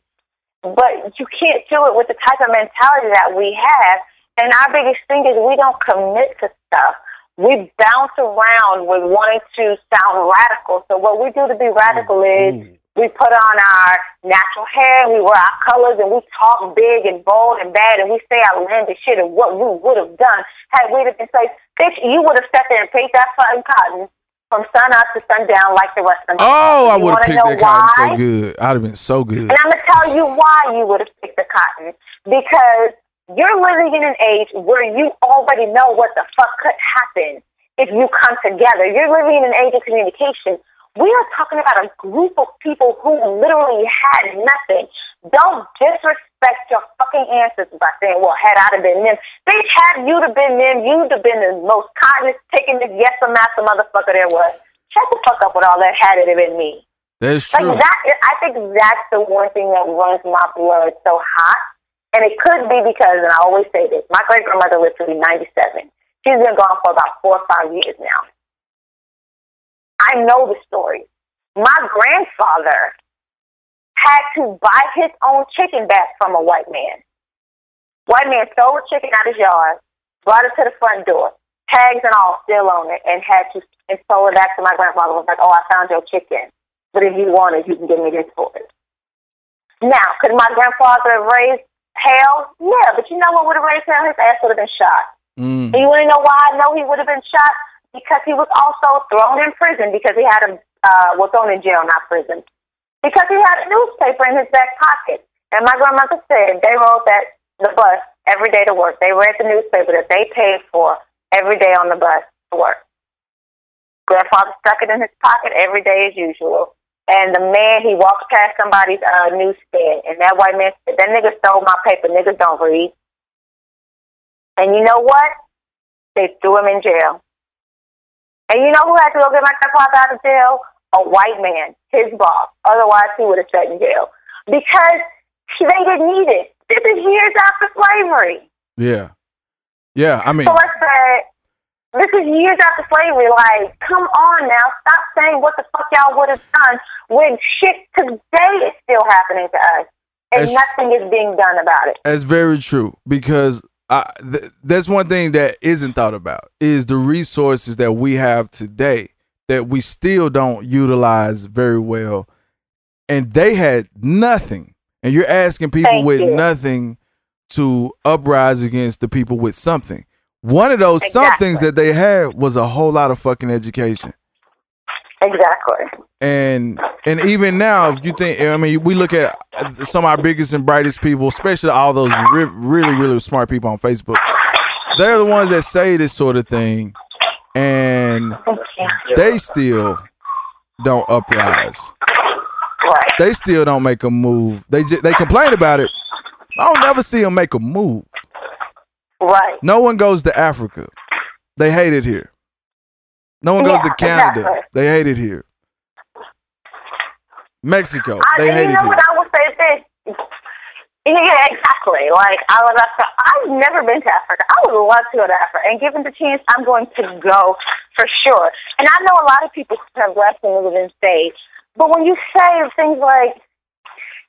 but you can't do it with the type of mentality that we have. And our biggest thing is we don't commit to stuff. We bounce around with wanting to sound radical. So what we do to be radical mm-hmm. is we put on our natural hair, we wear our colors, and we talk big and bold and bad, and we say outlandish shit of what we would have done had we been placed. Bitch, you would have sat there and picked that fucking cotton from sun up to sundown like the rest of them. Oh, I would have picked that cotton so good. I'd have been so good. And I'm gonna tell you why you would have picked the cotton because you're living in an age where you already know what the fuck could happen if you come together. You're living in an age of communication. We are talking about a group of people who literally had nothing. Don't disrespect your fucking ancestors by saying, well, had I'd have been them. Bitch, had you'd have been them, you'd have been the most kindness taking this yes or master motherfucker there was. Shut the fuck up with all that had it been me. That's Like true. that, I think that's the one thing that runs my blood so hot. And it could be because, and I always say this, my great grandmother lived to be 97. She's been gone for about four or five years now. I know the story. My grandfather had to buy his own chicken back from a white man. White man stole a chicken out of his yard, brought it to the front door, tags and all still on it, and had to and sold it back to my grandfather. Was like, "Oh, I found your chicken, but if you want it, you can give me this for it." Now, could my grandfather have raised hell? Yeah, but you know what would have raised hell? His ass would have been shot. Mm. And you want to know why I know he would have been shot? Because he was also thrown in prison because he had a uh, well thrown in jail, not prison, because he had a newspaper in his back pocket. And my grandmother said they rode that the bus every day to work. They read the newspaper that they paid for every day on the bus to work. Grandfather stuck it in his pocket every day as usual. And the man, he walks past somebody's uh, newsstand, and that white man said, "That nigga stole my paper. Niggas don't read." And you know what? They threw him in jail. And you know who had to go get my grandfather out of jail? A white man, his boss. Otherwise, he would have sat in jail because they didn't need it. This is years after slavery. Yeah. Yeah. I mean, So I said, this is years after slavery. Like, come on now. Stop saying what the fuck y'all would have done when shit today is still happening to us. And It's- nothing is being done about it. That's very true because I, th- that's one thing that isn't thought about is the resources that we have today that we still don't utilize very well, and they had nothing, and you're asking people Thank with you. nothing to uprise against the people with something. One of those Exactly. somethings that they had was a whole lot of fucking education. Exactly. and and even now if you think i mean we look at some of our biggest and brightest people especially all those re- really really smart people on facebook they're the ones that say this sort of thing and they still don't uprise. Right. they still don't make a move. They just they complain about it. I don't never see them make a move. Right. no one goes to africa. They hate it here. No one goes Yeah, to canada. exactly. they hate it here. Mexico. I, they hate it here. I will say this. Yeah, exactly. Like I was, I've never been to Africa. I would love to go to Africa, and given the chance, I'm going to go for sure. And I know a lot of people who have left and live and stay, but when you say things like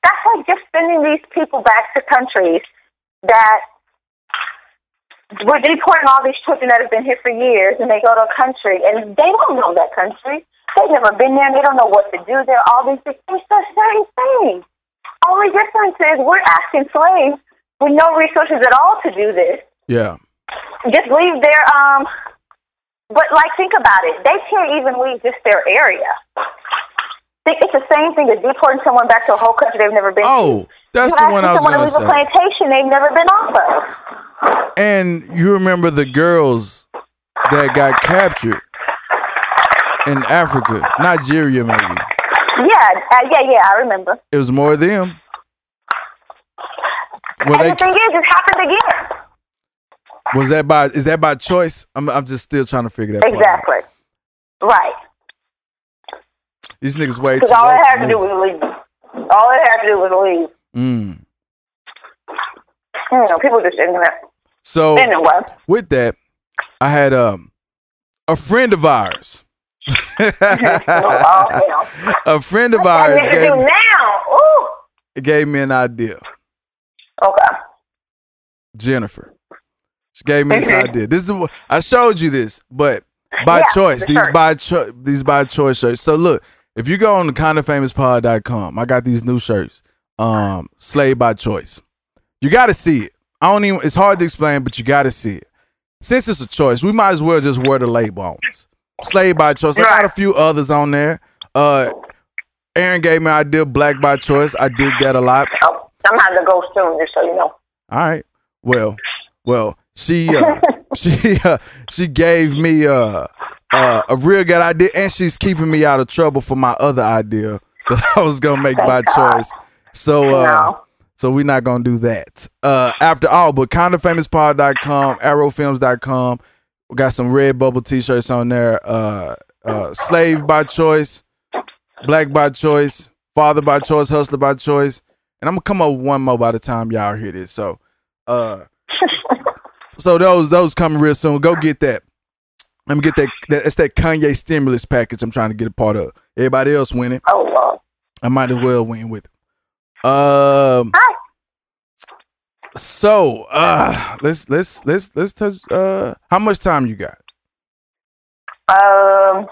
that's like just sending these people back to countries that we're deporting all these children that have been here for years, and they go to a country and they don't know that country. They've never been there. They don't know what to do there. All these things. It's the same thing. Only difference is we're asking slaves with no resources at all to do this. yeah Just leave their um. But like, think about it. They can't even leave just their area. It's the same thing as deporting someone back to a whole country they've never been to. Oh, that's You the one I was someone to leave a plantation they've never been off of. And you remember the girls that got captured in Africa, Nigeria, maybe. Yeah, uh, yeah, yeah. I remember. It was more of them. Were and they, the thing is, it happened again. was that by is that by choice? I'm I'm just still trying to figure that. Exactly. Right. These niggas way too Because all it had to do was leave. All it had to do was leave. Mm. You know, people just ignorant. So Anyway. with that, I had um a friend of ours. (laughs) A friend of ours gave, gave me an idea. Okay. Jennifer. She gave me this Mhm. idea. This is what I showed you this, but by Yeah, choice. the These shirt. by choice. These by choice shirts. So look, if you go on the kindafamouspod.com, I got these new shirts. Um, Slave by choice. You got to see it. I don't even. It's hard to explain, but you got to see it. Since it's a choice, we might as well just wear the label on us. Slave by choice. I got a few others on there. Uh, Erin gave me an idea. Black by choice. I dig that a lot. Oh, I'm having to go soon, just so you know. All right. Well, well, she uh, (laughs) she uh, she gave me uh, uh, a real good idea, and she's keeping me out of trouble for my other idea (laughs) that I was gonna make by God. choice. So uh, No. so we're not gonna do that. Uh, after all, but kindafamouspod.com, arrowfilms.com. We got some Redbubble t-shirts on there. Uh, uh, slave by choice, black by choice, father by choice, hustler by choice. And I'm gonna come up with one more by the time y'all hear this. So uh (laughs) so those those coming real soon. Go get that. Let me get that, that it's that Kanye stimulus package I'm trying to get a part of. Everybody else winning. Oh, Lord. I might as well win with it. Um Hi. So uh let's let's let's let's touch uh how much time you got? Um,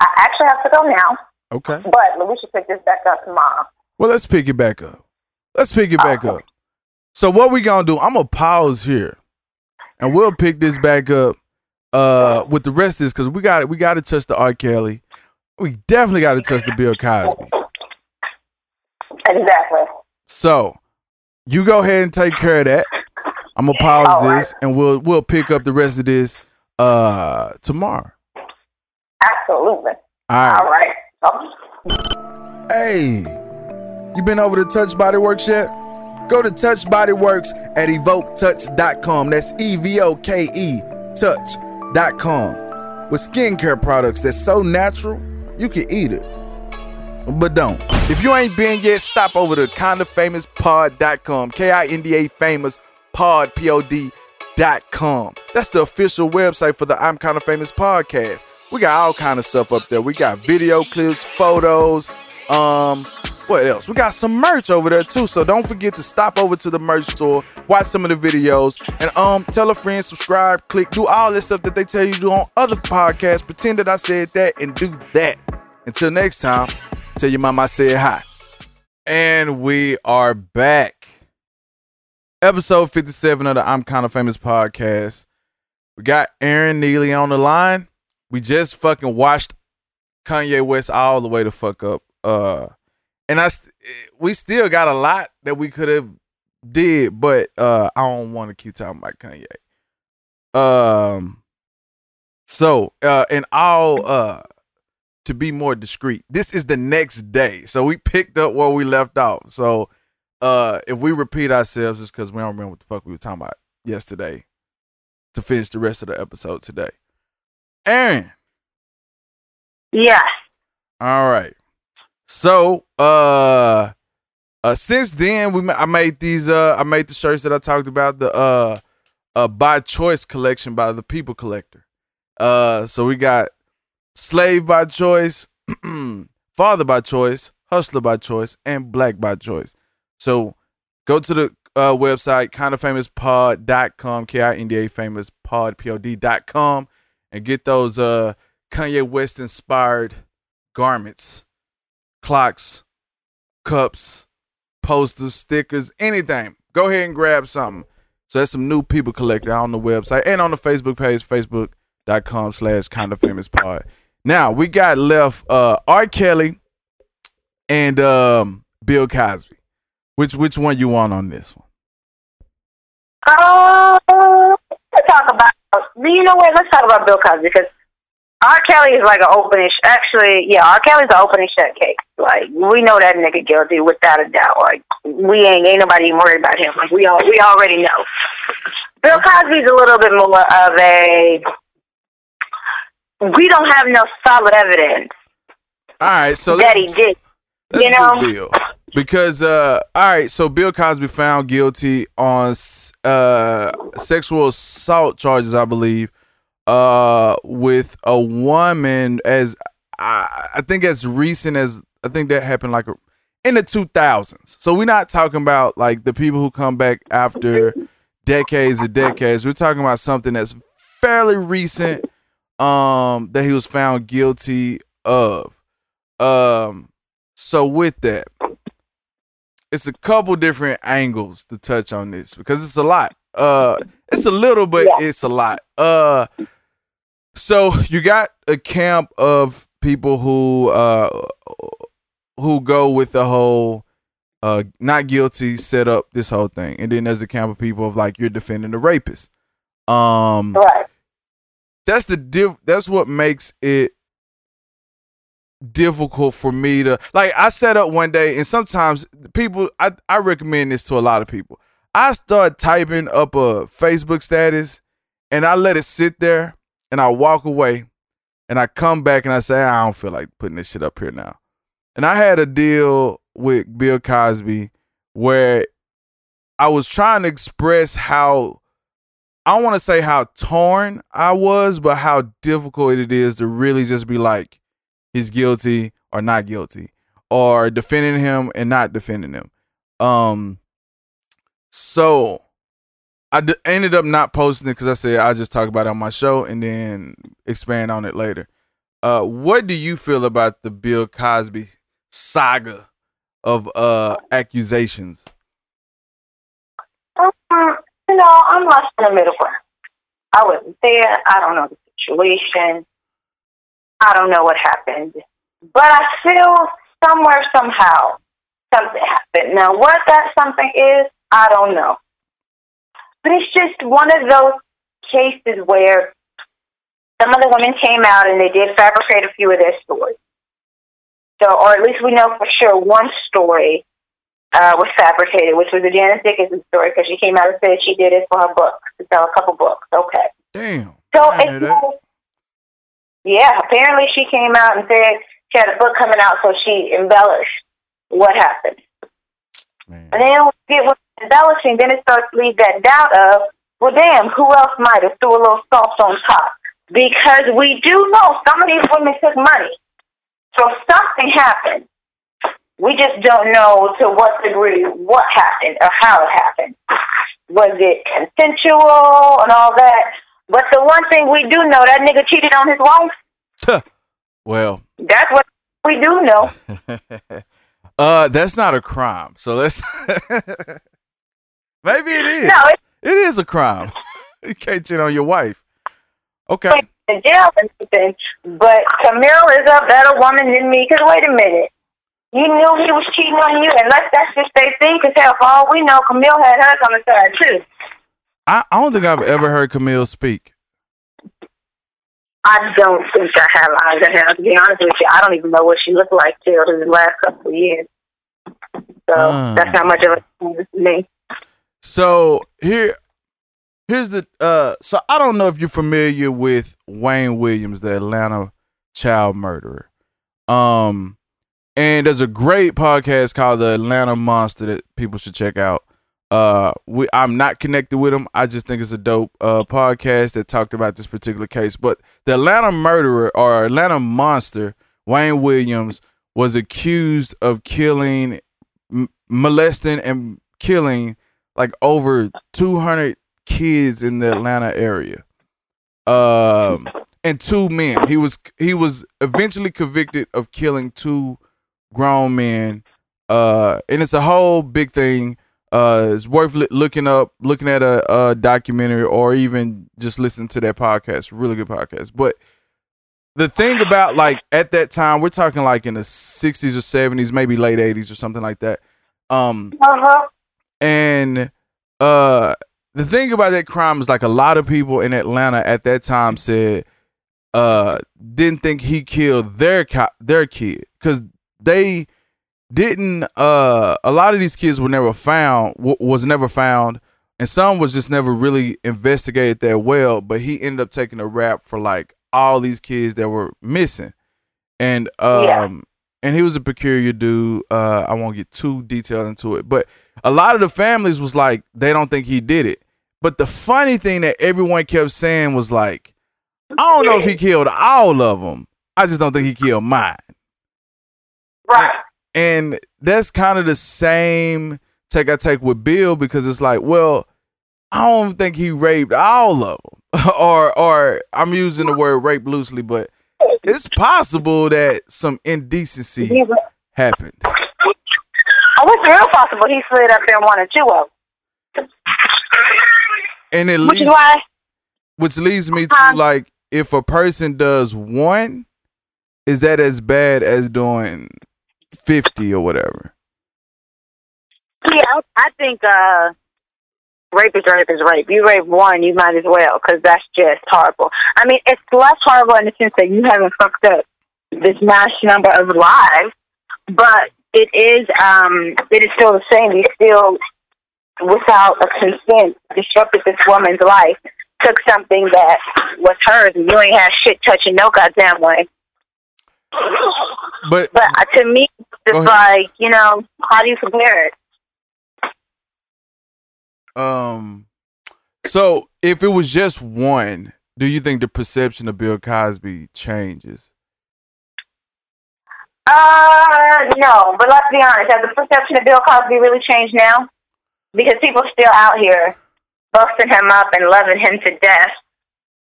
I actually have to go now, Okay. but we should pick this back up tomorrow. Well, let's pick it back up. Let's pick it back up. So what we gonna do? I'm gonna pause here, and we'll pick this back up uh with the rest of this because we got we got to touch the R. Kelly. We definitely got to touch the Bill Cosby. Exactly. So you go ahead and take care of that. I'm gonna pause All right. this, and we'll we'll pick up the rest of this uh tomorrow. Absolutely. All All right. right. Oh, Hey, you been over to Touch Body Works yet? Go to Touch Body Works at evoketouch.com. That's E V O K E touch.com. With skincare products that's so natural, you can eat it. But don't. If you ain't been yet, stop over to kindafamouspod.com. K I N D A famous pod, P O D dot com. That's the official website for the I'm Kinda Famous podcast. We got all kind of stuff up there. We got video clips, photos, um, what else? We got some merch over there too. So don't forget to stop over to the merch store, watch some of the videos, and um, tell a friend, subscribe, click, do all this stuff that they tell you to do on other podcasts. Pretend that I said that and do that. Until next time, tell your mama I said hi. And we are back. Episode 57 of the I'm Kind of Famous podcast. We got Erin Neely on the line. We just fucking watched Kanye West all the way to fuck up. Uh and I st- we still got a lot that we could have did, but uh I don't want to keep talking about Kanye. Um so uh and all uh to be more discreet, this is the next day. So we picked up where we left off. So uh if we repeat ourselves it's because we don't remember what the fuck we were talking about yesterday to finish the rest of the episode today. Erin. yes. All right. So, uh, uh, since then we I made these uh I made the shirts that I talked about the uh uh by choice collection by the People Collector. Uh, so we got Slave by Choice, (clears throat) Father by Choice, Hustler by Choice, and Black by Choice. So go to the uh, website kindafamouspod.com, K-I-N-D-A famous pod P-O-D.com and get those uh Kanye West inspired garments, clocks, cups, posters, stickers, anything. Go ahead and grab something. So that's some new people collected on the website and on the Facebook page, facebook.com slash kind of famous pod. Now we got left uh R. Kelly and um Bill Cosby. Which which one you want on this one? Uh, let's talk about. You know what? Let's talk about Bill Cosby because R. Kelly is like an openish. Actually, yeah, R. Kelly's an opening shut case. Like we know that nigga guilty without a doubt. Like we ain't ain't nobody even worried about him. Like we all we already know. Bill Cosby's a little bit more of a. We don't have no solid evidence All right, so that he did. you know? Bill. Because uh all right, so Bill Cosby found guilty on uh sexual assault charges, I believe, uh with a woman as I, I think as recent as I think that happened like in the 2000s. So we're not talking about like the people who come back after decades and decades. We're talking about something that's fairly recent um that he was found guilty of. Um so with that, it's a couple different angles to touch on this because it's a lot. Uh it's a little but Yeah. it's a lot. Uh so you got a camp of people who uh who go with the whole uh not guilty set up this whole thing. And then there's a camp of people of like you're defending the rapist. Um Right. That's the diff- that's what makes it difficult for me to like I set up one day and sometimes people I, I recommend this to a lot of people. I start typing up a Facebook status and I let it sit there and I walk away and I come back and I say I don't feel like putting this shit up here now. And I had a deal with Bill Cosby where I was trying to express how I don't want to say how torn I was, but how difficult it is to really just be like, he's guilty or not guilty, or defending him and not defending him. Um, so I d- ended up not posting it because I said I just talk about it on my show and then expand on it later. Uh, what do you feel about the Bill Cosby saga of uh accusations? Know, I'm lost in the middle ground. I wasn't there. I don't know the situation. I don't know what happened. But I feel somewhere, somehow, something happened. Now, what that something is, I don't know. But it's just one of those cases where some of the women came out and they did fabricate a few of their stories. So, or at least we know for sure one story uh, was fabricated, which was a Janice Dickinson story because she came out and said she did it for her book to sell a couple books. Okay. Damn. So it's yeah, apparently she came out and said she had a book coming out, so she embellished what happened. Man. And then when you get with embellishing, then it starts to leave that doubt of, well, damn, who else might have threw a little salt on top? Because we do know some of these women took money, so something happened. We just don't know to what degree what happened or how it happened. Was it consensual and all that? But the one thing we do know, that nigga cheated on his wife. Well, That's what we do know. (laughs) uh, that's not a crime. So let's. (laughs) Maybe it is. No, it's It is a crime. (laughs) you can't cheat on your wife. Okay. in jail and something. But Camille is a better woman than me. Because wait a minute. You knew he was cheating on you, unless that's just their thing. Because hell, for all we know, Camille had hers on the side too. I, I don't think I've ever heard Camille speak. I don't think I have either. To be honest with you, I don't even know what she looked like till the last couple of years. So Ah. that's not much of a me. So here, here's the. Uh, so I don't know if you're familiar with Wayne Williams, the Atlanta child murderer. Um, and there's a great podcast called The Atlanta Monster that people should check out. Uh, we I'm not connected with them. I just think it's a dope uh podcast that talked about this particular case. But the Atlanta murderer or Atlanta monster, Wayne Williams, was accused of killing, m- molesting, and killing like over 200 kids in the Atlanta area. Um, and two men. He was he was eventually convicted of killing two grown men. Uh, and it's a whole big thing. Uh, it's worth li- looking up, looking at a, a documentary, or even just listen to that podcast. Really good podcast. But the thing about like at that time, we're talking like in the 60s or 70s, maybe late 80s or something like that. Um, Uh huh. and uh the thing about that crime is like a lot of people in Atlanta at that time said uh didn't think he killed their co- their kid cuz they didn't uh a lot of these kids were never found w- was never found and some was just never really investigated that well but he ended up taking a rap for like all these kids that were missing. And um Yeah. and he was a peculiar dude uh I won't get too detailed into it but a lot of the families was like they don't think he did it. But the funny thing that everyone kept saying was like I don't know if he killed all of them I just don't think he killed mine Right. and that's kind of the same take I take with Bill because it's like, well, I don't think he raped all of them, (laughs) or or I'm using the word rape loosely, but it's possible that some indecency happened. Oh, it's real possible he slid up there and wanted two of them. And it Which leads, why, which leads me to like, if a person does one, is that as bad as doing fifty or whatever? yeah, I think uh, rape is rape is rape. You rape one, you might as well, because that's just horrible. I mean, it's less horrible in the sense that you haven't fucked up this mass number of lives, but it is um, it is still the same. You still, without a consent, disrupted this woman's life. Took something that was hers, and you ain't had shit touching no goddamn way. But But to me, it's like, you know, how do you compare it? Um, so if it was just one, do you think the perception of Bill Cosby changes? Uh, no, but let's be honest. Has the perception of Bill Cosby really changed now? Because people still out here busting him up and loving him to death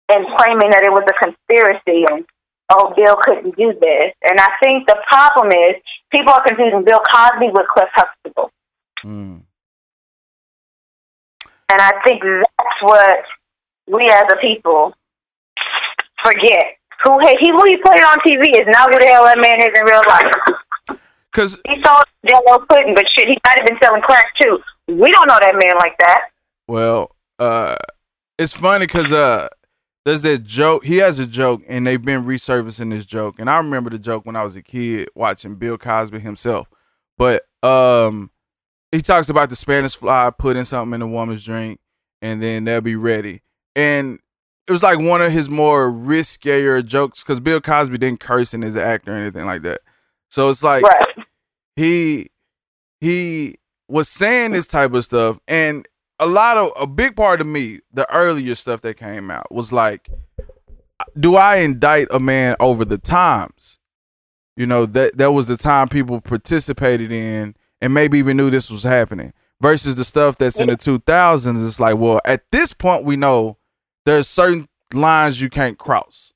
and claiming that it was a conspiracy and, oh, Bill couldn't do this. And I think the problem is people are confusing Bill Cosby with Cliff Huxtable. Mm. And I think that's what we as a people forget. Who he, he who he played on TV is not who the hell that man is in real life. Cause He sold Jello pudding, but shit, he might have been selling crack too. We don't know that man like that. well, uh, it's funny because uh, there's that joke. He has a joke, and they've been resurfacing this joke. And I remember the joke when I was a kid watching Bill Cosby himself. But um, he talks about the Spanish fly putting something in a woman's drink, and then they'll be ready. And it was like one of his more riskier jokes because Bill Cosby didn't curse in his act or anything like that. So it's like Right. he he was saying this type of stuff and a lot of a big part of me the earlier stuff that came out was like do i indict a man over the times? You know that that was the time people participated in and maybe even knew this was happening versus the stuff that's in the 2000s it's like well at this point we know there's certain lines you can't cross.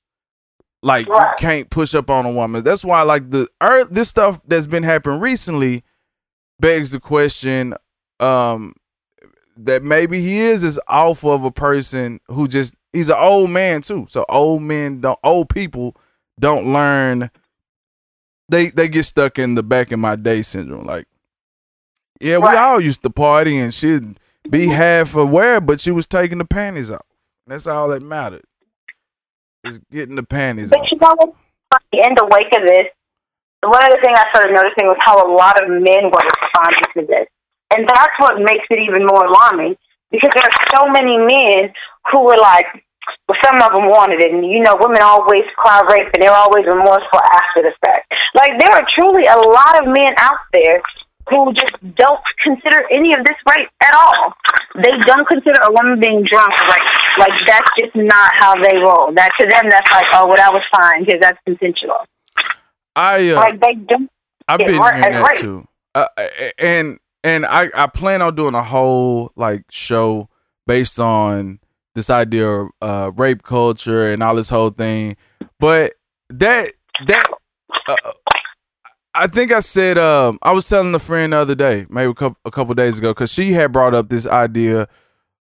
Like you can't push up on a woman. That's why like the ear this stuff that's been happening recently begs the question um that maybe he is as awful of a person who just he's an old man too so old men don't old people don't learn they they get stuck in the back in my day syndrome like yeah we Right. all used to party and she'd be mm-hmm. half aware but she was taking the panties off that's all that mattered is getting the panties But off you know? In the wake of this, one other thing I started noticing was how a lot of men were responding to this. And that's what makes it even more alarming because there are so many men who were like, well, some of them wanted it. And, you know, women always cry rape and they're always remorseful after the fact. Like, there are truly a lot of men out there who just don't consider any of this rape at all. They don't consider a woman being drunk rape. Like, that's just not how they roll. That To them, that's like, oh, well, that was fine because that's consensual. i uh, Like, they don't. I've been hearing that right. too. Uh, and and I I plan on doing a whole like show based on this idea of uh, rape culture and all this whole thing. But that that uh, I think I said um I was telling a friend the other day, maybe a couple a couple days ago, because she had brought up this idea.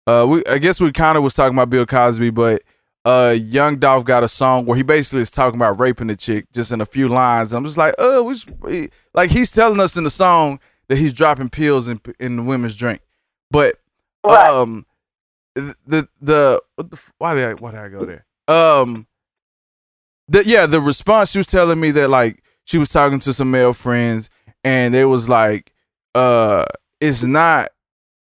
Uh, we I guess we kind of was talking about Bill Cosby, but uh, Young Dolph got a song where he basically is talking about raping the chick just in a few lines. I'm just like, oh, we like he's telling us in the song that he's dropping pills in in the women's drink, but Right. um, the the, what the why did I why did I go there? Um, the yeah, the response she was telling me that like she was talking to some male friends and they was like, uh, it's not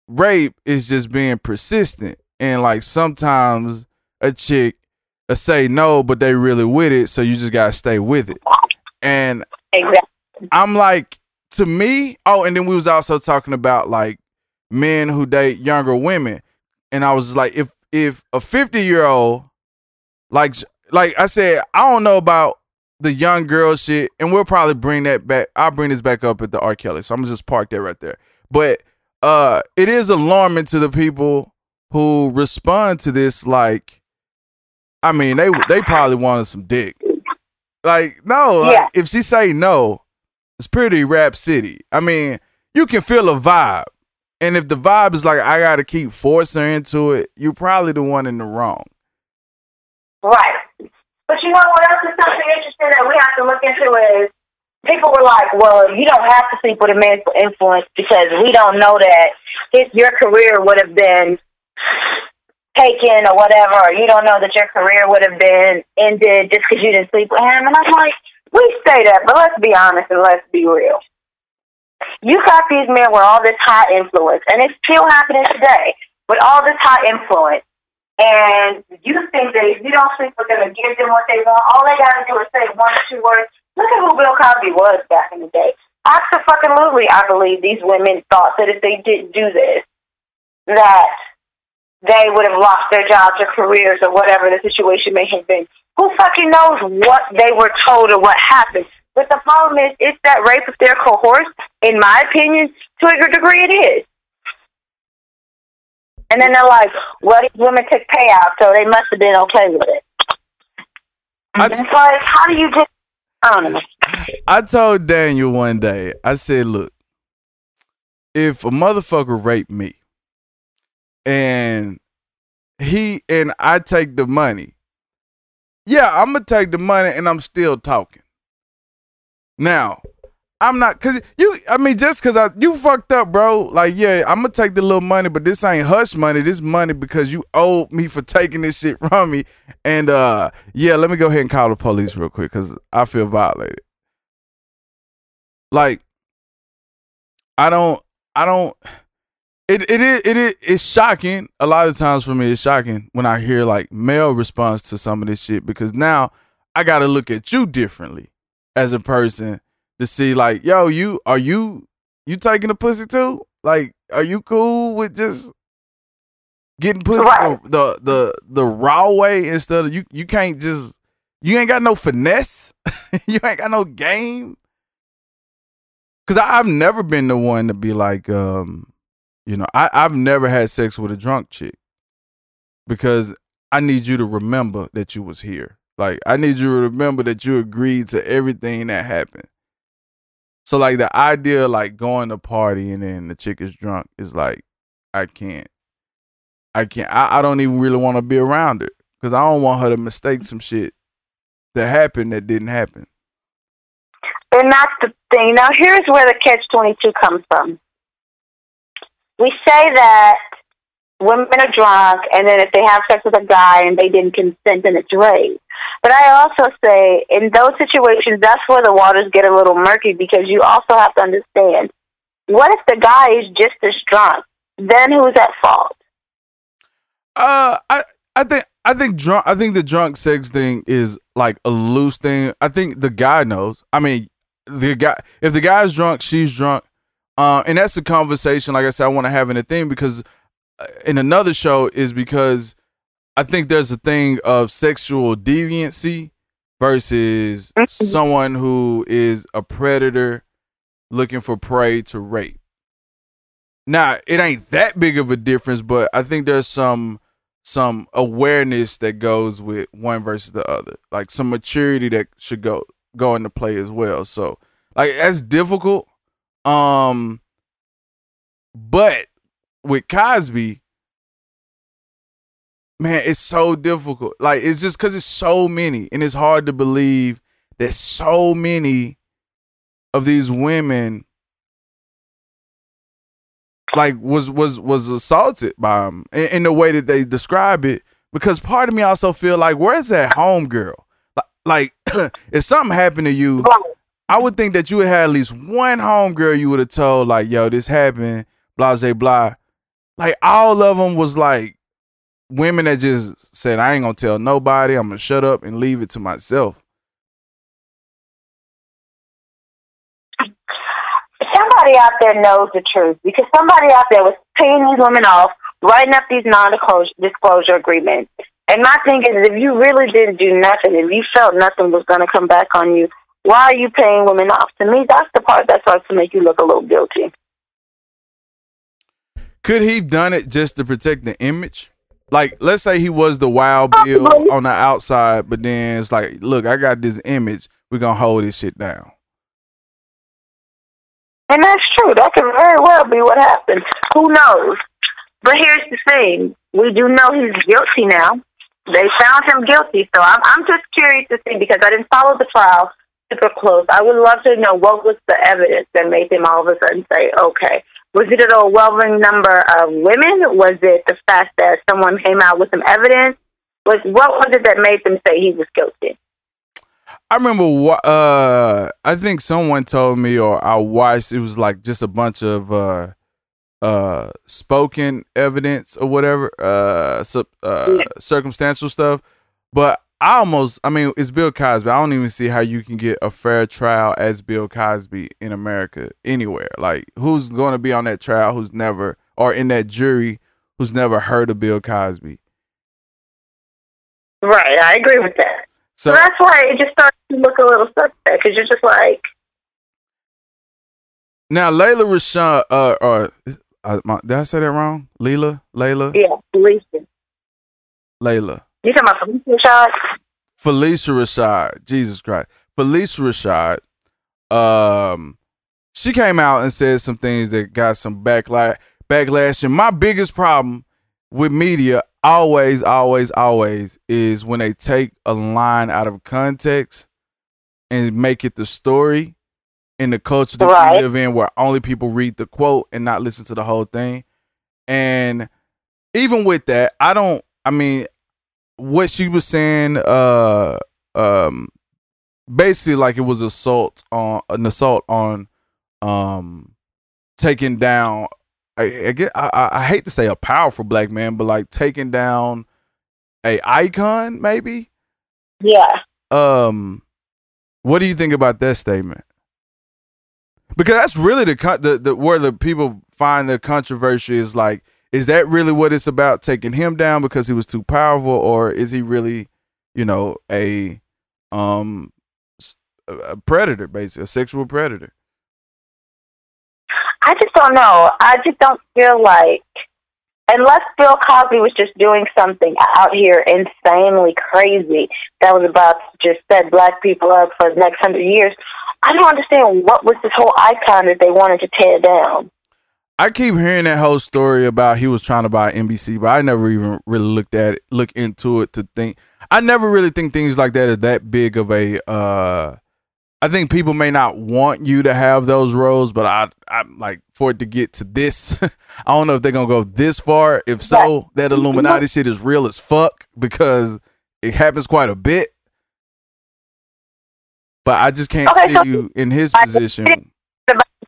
rape, it's just being persistent and like sometimes a chick uh, say no, but they really with it, so you just gotta stay with it. And Exactly. I'm like, to me, oh, and then we was also talking about like men who date younger women, and I was like, if if a 50 year old, like like I said, I don't know about the young girl shit, and we'll probably bring that back. I'll bring this back up at the R. Kelly, so I'm gonna just park that right there. But uh, it is alarming to the people who respond to this like, I mean, they they probably wanted some dick. Like, no, like, Yeah. if she say no, it's pretty rap city. I mean, you can feel a vibe. And if the vibe is like I gotta keep forcing into it, you're probably the one in the wrong. Right. But you know what else is something interesting that we have to look into is people were like, well, you don't have to sleep with a man for influence because we don't know that if your career would have been taken or whatever, or you don't know that your career would have been ended just because you didn't sleep with him. And I'm like, we say that, but let's be honest and let's be real. You got these men with all this high influence, and it's still happening today with all this high influence. And you think that if you don't sleep with them and give them what they want, all they got to do is say one or two words. Look at who Bill Cosby was back in the day. Absolutely, I believe these women thought that if they didn't do this, that they would have lost their jobs or careers or whatever the situation may have been. Who fucking knows what they were told or what happened? But the problem is, it's that rape of their cohorts, in my opinion, to a degree it is. And then they're like, well, these women took payouts, so they must have been okay with it. And it's like, how do you just, I don't know. I told Daniel one day, I said, look, if a motherfucker raped me and he and I take the money, yeah, I'm gonna take the money and I'm still talking. Now, I'm not cause you I mean just cause I you fucked up, bro. Like, yeah, I'm gonna take the little money, but this ain't hush money. This money because you owe me for taking this shit from me. And uh yeah, let me go ahead and call the police real quick because I feel violated. Like, I don't I don't it it is it is it's shocking. A lot of times for me it's shocking when I hear like male response to some of this shit because now I gotta look at you differently as a person to see like, yo, you are you you taking a pussy too? Like, are you cool with just getting pussy Right. the, the the the raw way instead of you you can't just you ain't got no finesse. (laughs) you ain't got no game. Cause I, I've never been the one to be like, um, you know, I, I've never had sex with a drunk chick because I need you to remember that you was here. Like I need you to remember that you agreed to everything that happened. So like the idea like going to party and then the chick is drunk is like I can't. I can't. I, I don't even really want to be around her because I don't want her to mistake some shit that happened that didn't happen. And that's the thing. Now, here's where the catch 22 comes from. We say that women are drunk, and then if they have sex with a guy and they didn't consent, then it's rape. But I also say in those situations, that's where the waters get a little murky because you also have to understand what if the guy is just as drunk? Then who's at fault? Uh, I I think I think drunk. I think the drunk sex thing is like a loose thing. I think the guy knows. I mean, the guy. If the guy's drunk, she's drunk. Uh, and that's the conversation. Like I said, I want to have in a thing because uh, in another show is because I think there's a thing of sexual deviancy versus Mhm. someone who is a predator looking for prey to rape. Now, it ain't that big of a difference, but I think there's some some awareness that goes with one versus the other. Like some maturity that should go go into play as well. So, like that's difficult. Um but with Cosby, man, it's so difficult. Like it's just cuz it's so many and it's hard to believe that so many of these women like was was was assaulted by him in, in the way that they describe it because part of me also feel like where's that home girl like, like (clears throat) if something happened to you i would think that you would have at least one home girl you would have told like yo this happened blah blah blah like all of them was like women that just said i ain't gonna tell nobody. I'm gonna shut up and leave it to myself. Somebody out there knows the truth because somebody out there was paying these women off, writing up these non-disclosure agreements. And my thing is, if you really didn't do nothing, if you felt nothing was going to come back on you, why are you paying women off? To me, that's the part that starts to make you look a little guilty. Could he done it just to protect the image? Like, let's say he was the wild bill Possibly. on the outside, but then it's like, look, I got this image. We're gonna hold this shit down. And that's true. That could very well be what happened. Who knows? But here's the thing: we do know he's guilty now. They found him guilty, so I'm I'm just curious to see because I didn't follow the trial super close. I would love to know what was the evidence that made them all of a sudden say, "Okay." Was it an overwhelming number of women? Was it the fact that someone came out with some evidence? Was what was it that made them say he was guilty? I remember uh I think someone told me or I watched it was like just a bunch of uh uh spoken evidence or whatever uh, su- uh Yeah. circumstantial stuff but I almost I mean it's Bill Cosby. I don't even see how you can get a fair trial as Bill Cosby in America anywhere. Like who's going to be on that trial who's never or in that jury who's never heard of Bill Cosby? Right, I agree with that. so So that's why it just starts to look a little suspect because you're just like, now Layla Rashawn uh or uh, my, did I say that wrong? Leela? Layla? Yeah, Phylicia. Layla You talking about Phylicia shots? Phylicia Rashad, Jesus Christ, Phylicia Rashad, um, she came out and said some things that got some backlash. Backlash, and my biggest problem with media, always, always, always, is when they take a line out of context and make it the story in the culture that Right. we live in, where only people read the quote and not listen to the whole thing. And even with that, I don't. I mean, what she was saying uh um basically like it was assault on an assault on um taking down I, I get I, I hate to say a powerful black man but like taking down a icon maybe Yeah. um what do you think about that statement because that's really the the, the where the people find the controversy is like is that really what it's about taking him down because he was too powerful or is he really you know a um a predator basically a sexual predator I just don't know. I just don't feel like, unless Bill Cosby was just doing something out here insanely crazy that was about to just set black people up for the next hundred years, I don't understand what was this whole icon that they wanted to tear down. I keep hearing that whole story about he was trying to buy NBC, but I never even really looked at it, look into it to think. I never really think things like that are that big of a. uh I think people may not want you to have those roles, but I, I'm like for it to get to this. (laughs) I don't know if they're gonna go this far. If so, that Illuminati shit is real as fuck because it happens quite a bit. But I just can't Okay, see so- you in his I- position.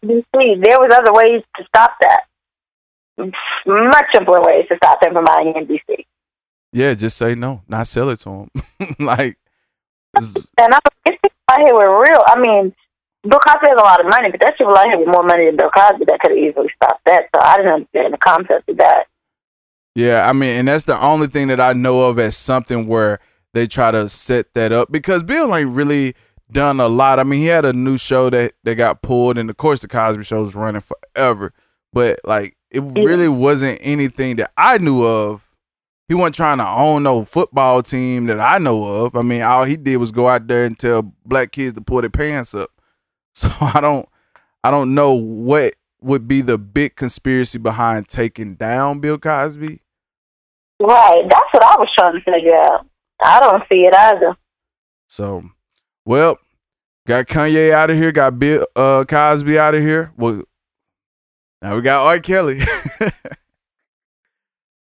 DC, there was other ways to stop that. Much simpler ways to stop them from buying in NBC. Yeah, just say no, not sell it to him. (laughs) like, And I it's people out here with real. I mean, Bill Cosby has a lot of money, but there's people out here with more money than Bill Cosby that could have easily stopped that. So I didn't understand the concept of that. yeah, I mean, and that's the only thing that I know of as something where they try to set that up because Bill ain't really done a lot. I mean, he had a new show that that got pulled, and of course, the Cosby Show was running forever. But like, it really wasn't anything that I knew of. He wasn't trying to own no football team that I know of. I mean, all he did was go out there and tell black kids to pull their pants up. (laughs) So I don't, I don't know what would be the big conspiracy behind taking down Bill Cosby. Right. That's what I was trying to figure out. I don't see it either. So, well, got Kanye out of here, got Bill uh, Cosby out of here. Well, now we got R. Kelly. (laughs)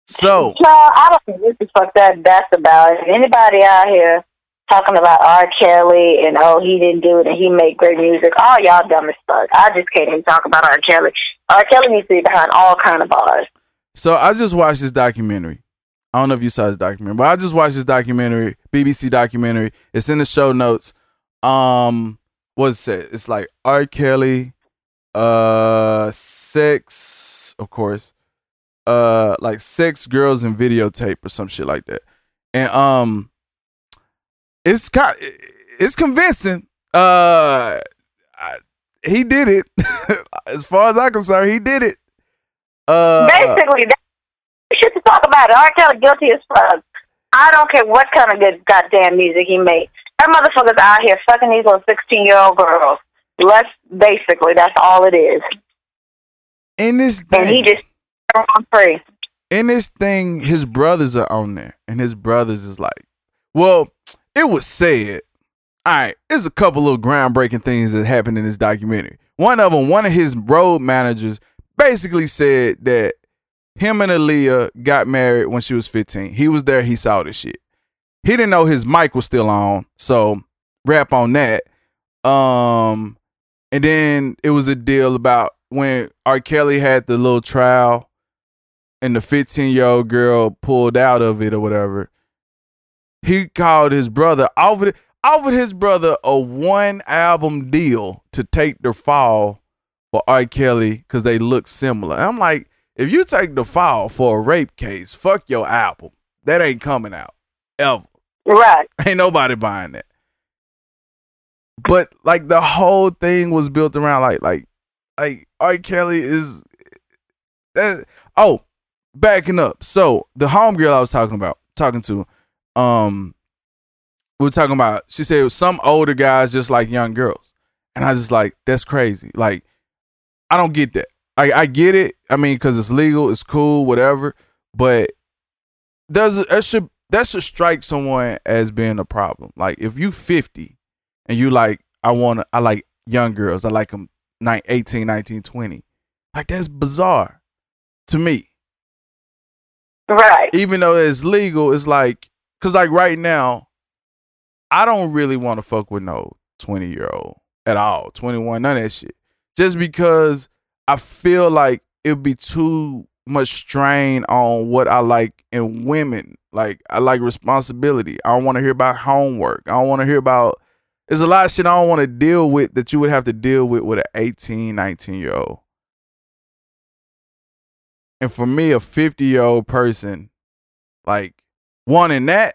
so, No, I don't think what the fuck that that's about. If anybody out here talking about R. Kelly and oh he didn't do it and he made great music, all y'all dumb as fuck. I just can't even talk about R. Kelly. R. Kelly needs to be behind all kind of bars. so I just watched this documentary. I don't know if you saw this documentary, but I just watched this documentary, BBC documentary. It's in the show notes. Um, what's it? It's like R. Kelly, uh, sex, of course, uh, like sex, girls, and videotape or some shit like that. And um, it's kind, it's convincing. Uh, I, he did it. (laughs) as far as I'm concerned, he did it. Uh, Basically, that shit to talk about it. R. Kelly guilty as fuck. I don't care what kind of good goddamn music he made. That motherfucker's out here fucking these little sixteen year old girls. Less basically, that's all it is. in this thing, And he just on free. in this thing, his brothers are on there, and his brothers is like, well, it was said. All right, there's a couple little groundbreaking things that happened in this documentary. One of them, one of his road managers, basically said that him and Aaliyah got married when she was 15. He was there, he saw this shit. He didn't know his mic was still on, so rap on that. Um, and then it was a deal about when R. Kelly had the little trial and the 15 year old girl pulled out of it or whatever. He called his brother offered offered his brother a one album deal to take the fall for R. Kelly because they look similar. And I'm like, if you take the fall for a rape case, fuck your album. That ain't coming out ever. Right. (laughs) Ain't nobody buying that. But like the whole thing was built around like like like R. Kelly is that oh backing up. So the homegirl I was talking about talking to, um we were talking about she said some older guys just like young girls. And I just like that's crazy. Like I don't get that. I I get it. I mean, because it's legal, it's cool, whatever. But does that should that should strike someone as being a problem. Like if you 50 and you like I want to I like young girls. I like them 18, 19, 20. Like that's bizarre to me. Right. Even though it's legal, it's like cuz like right now I don't really want to fuck with no 20 year old at all. 21 none of that shit. Just because I feel like it'd be too much strain on what I like in women. Like I like responsibility. I don't want to hear about homework. I don't want to hear about there's a lot of shit I don't want to deal with that you would have to deal with with an 18, 19 year old. And for me, a 50 year old person, like wanting that,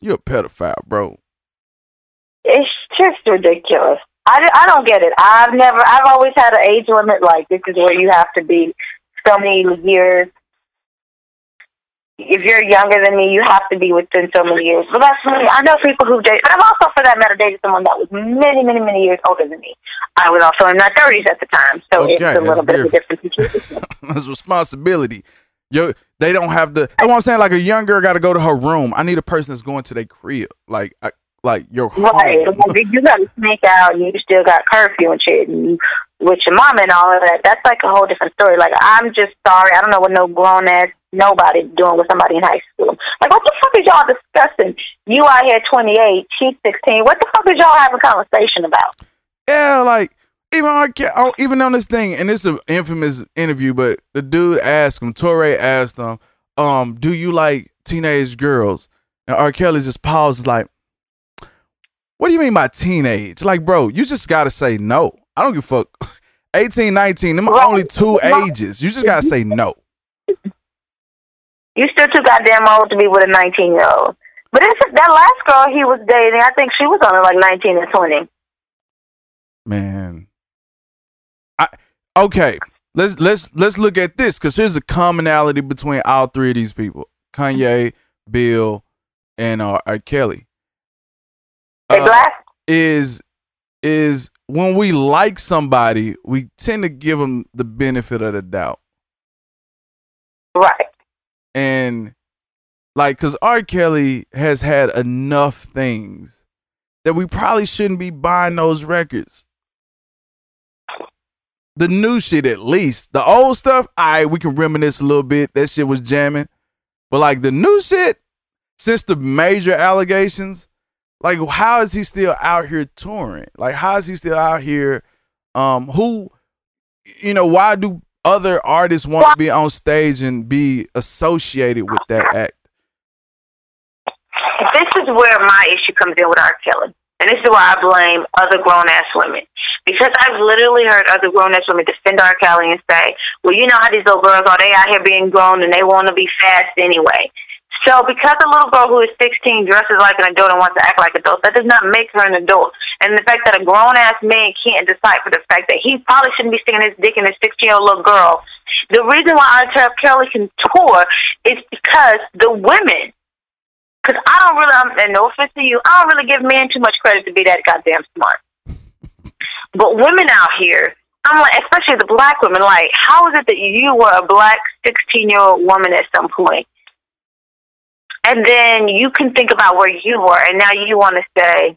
you're a pedophile, bro. It's just ridiculous. I, I don't get it. I've never, I've always had an age limit like this is where you have to be so many years. If you're younger than me, you have to be within so many years. But that's me. I know people who date, but I've also, for that matter, dated someone that was many, many, many years older than me. I was also in my 30s at the time, so Okay, it's a little bit of a different. (laughs) That's responsibility. Yo, they don't have the. That's what I'm saying. Like a young girl got to go to her room. I need a person that's going to their crib. Like, I, like your home. Right. You got to sneak out and you still got curfew and shit and you, with your mom and all of that, that's like a whole different story. Like, I'm just sorry. I don't know what no grown ass nobody doing with somebody in high school. Like, what the fuck is y'all discussing? You out here 28, she's 16. What the fuck is y'all having conversation about? Yeah, like even. Ke- oh, even on this thing, and is an infamous interview, but the dude asked him, Touré asked him, um, do you like teenage girls? And R. Kelly just pauses like, what do you mean by teenage? Like, bro, you just gotta say no. I don't give a fuck. (laughs) 18, 19, them are Right. only two ages. You just gotta say no. (laughs) You still too goddamn old to be with a 19 year old. But it's, that last girl he was dating, I think she was only like 19 or 20. Man. I okay. Let's let's let's look at this because here's a commonality between all three of these people: Kanye, Bill, and uh, R. Kelly. They Uh, black? is is when we like somebody, we tend to give them the benefit of the doubt, Right. and like because R. Kelly has had enough things that we probably shouldn't be buying those records. The new shit, at least. The old stuff, all right, we can reminisce a little bit. That shit was jamming. But like the new shit, since the major allegations, like how is he still out here touring? Like how is he still out here? Um, who, you know, why do other artists want to be on stage and be associated with that act? This is where my issue comes in with R. Kelly. And this is why I blame other grown ass women. Because I've literally heard other grown ass women defend R. Kelly and say, Well, you know how these little girls are, they out here being grown and they wanna be fast anyway. So because a little girl who is sixteen dresses like an adult and wants to act like an adult, that does not make her an adult. And the fact that a grown ass man can't decipher the fact that he probably shouldn't be sticking his dick in a sixteen year old little girl The reason why R. Kelly can tour is because the women. Because I don't really, I'm, and no offense to you, I don't really give men too much credit to be that goddamn smart. But women out here, I'm like, especially the black women, like, how is it that you were a black 16 year old woman at some point, and then you can think about where you were, and now you want to say,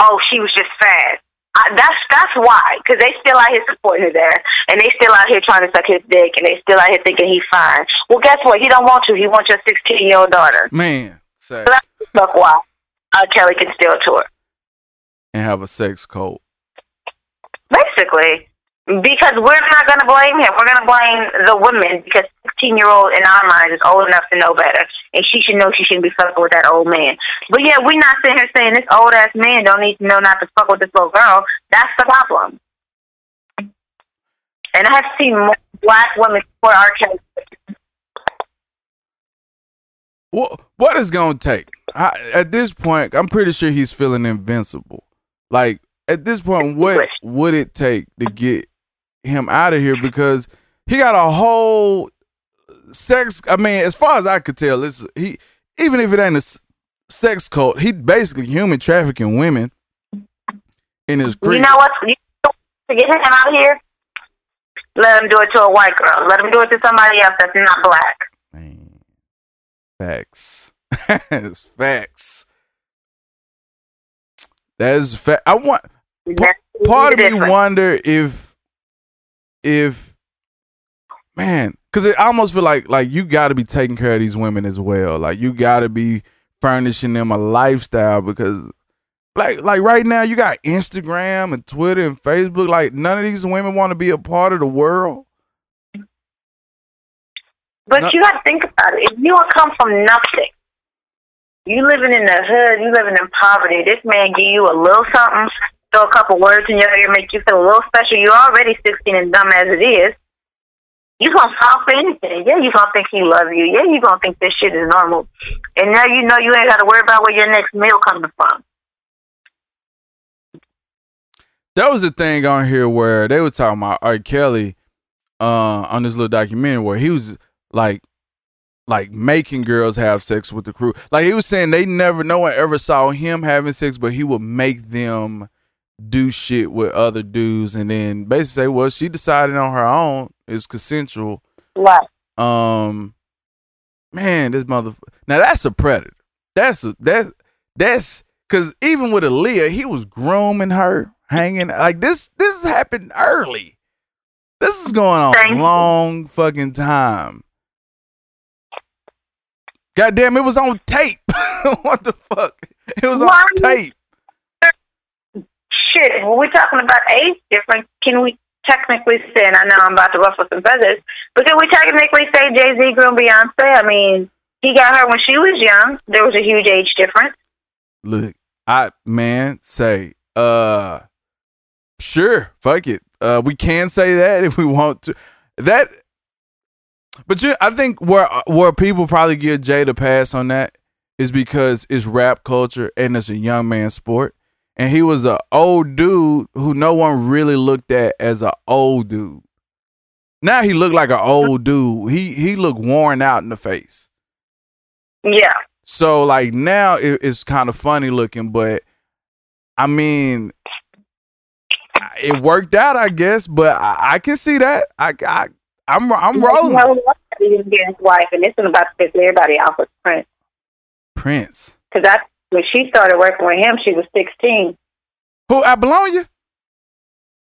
oh, she was just fast. I, that's that's why, because they still out here supporting her there, and they still out here trying to suck his dick, and they still out here thinking he's fine. Well, guess what? He don't want you. He wants your 16 year old daughter. Man, So that's fuck why uh, Kelly can still tour. and have a sex cult. Basically, because we're not going to blame him. We're going to blame the women because 16 year old in our minds is old enough to know better, and she should know she shouldn't be fucking with that old man. But yeah, we're not sitting here saying this old ass man don't need to know not to fuck with this little girl. That's the problem. And I have seen more black women support R. Kelly. What what is gonna take? I, at this point, I'm pretty sure he's feeling invincible. Like at this point, what would it take to get him out of here? Because he got a whole sex. I mean, as far as I could tell, it's he. Even if it ain't a sex cult, he basically human trafficking women in his group. You know what? You know to get him out of here, let him do it to a white girl. Let him do it to somebody else that's not black. Man, facts. It's (laughs) facts. That is fact. I want. That's part of me wonder if if man because it almost feel like like you got to be taking care of these women as well like you got to be furnishing them a lifestyle because like like right now you got instagram and twitter and facebook like none of these women want to be a part of the world But No- you got to think about it. If you would come from nothing, you living in the hood, you living in poverty. This man give you a little something, throw a couple words in your ear, make you feel a little special. You're already 16 and dumb as it is. You gonna fall for anything. Yeah, you gonna think he love you. Yeah, you gonna think this shit is normal. And now you know you ain't got to worry about where your next meal coming from. That was a thing on here where they were talking about R. Kelly uh, on this little documentary where he was like like making girls have sex with the crew. Like he was saying they never no one ever saw him having sex, but he would make them do shit with other dudes and then basically say, Well, she decided on her own, it's consensual. Right. Um man, this mother now that's a predator. That's a that's that's cause even with Aaliyah, he was grooming her, hanging like this this happened early. This is going on Thank a you. long fucking time. God damn, it was on tape. (laughs) what the fuck? It was on tape. Shit, we're talking about age difference, can we technically say, and I know I'm about to ruffle some feathers, but can we technically say Jay Z groomed Beyonce? I mean, he got her when she was young. There was a huge age difference. Look, I man say, uh sure, fuck it. Uh we can say that (laughs) if we want to. That but you I think where where people probably give Jay the pass on that is because it's rap culture and it's a young man sport. And he was a old dude who no one really looked at as a old dude. Now he looked like an old dude. He he looked worn out in the face. Yeah. So like now it, it's kind of funny looking, but I mean, it worked out, I guess. But I, I can see that. I, I I'm I'm rolling. He didn't get his wife, and this one about to piss everybody off with Prince. Prince. Because that's when she started working with him, she was 16. Who Apollonia?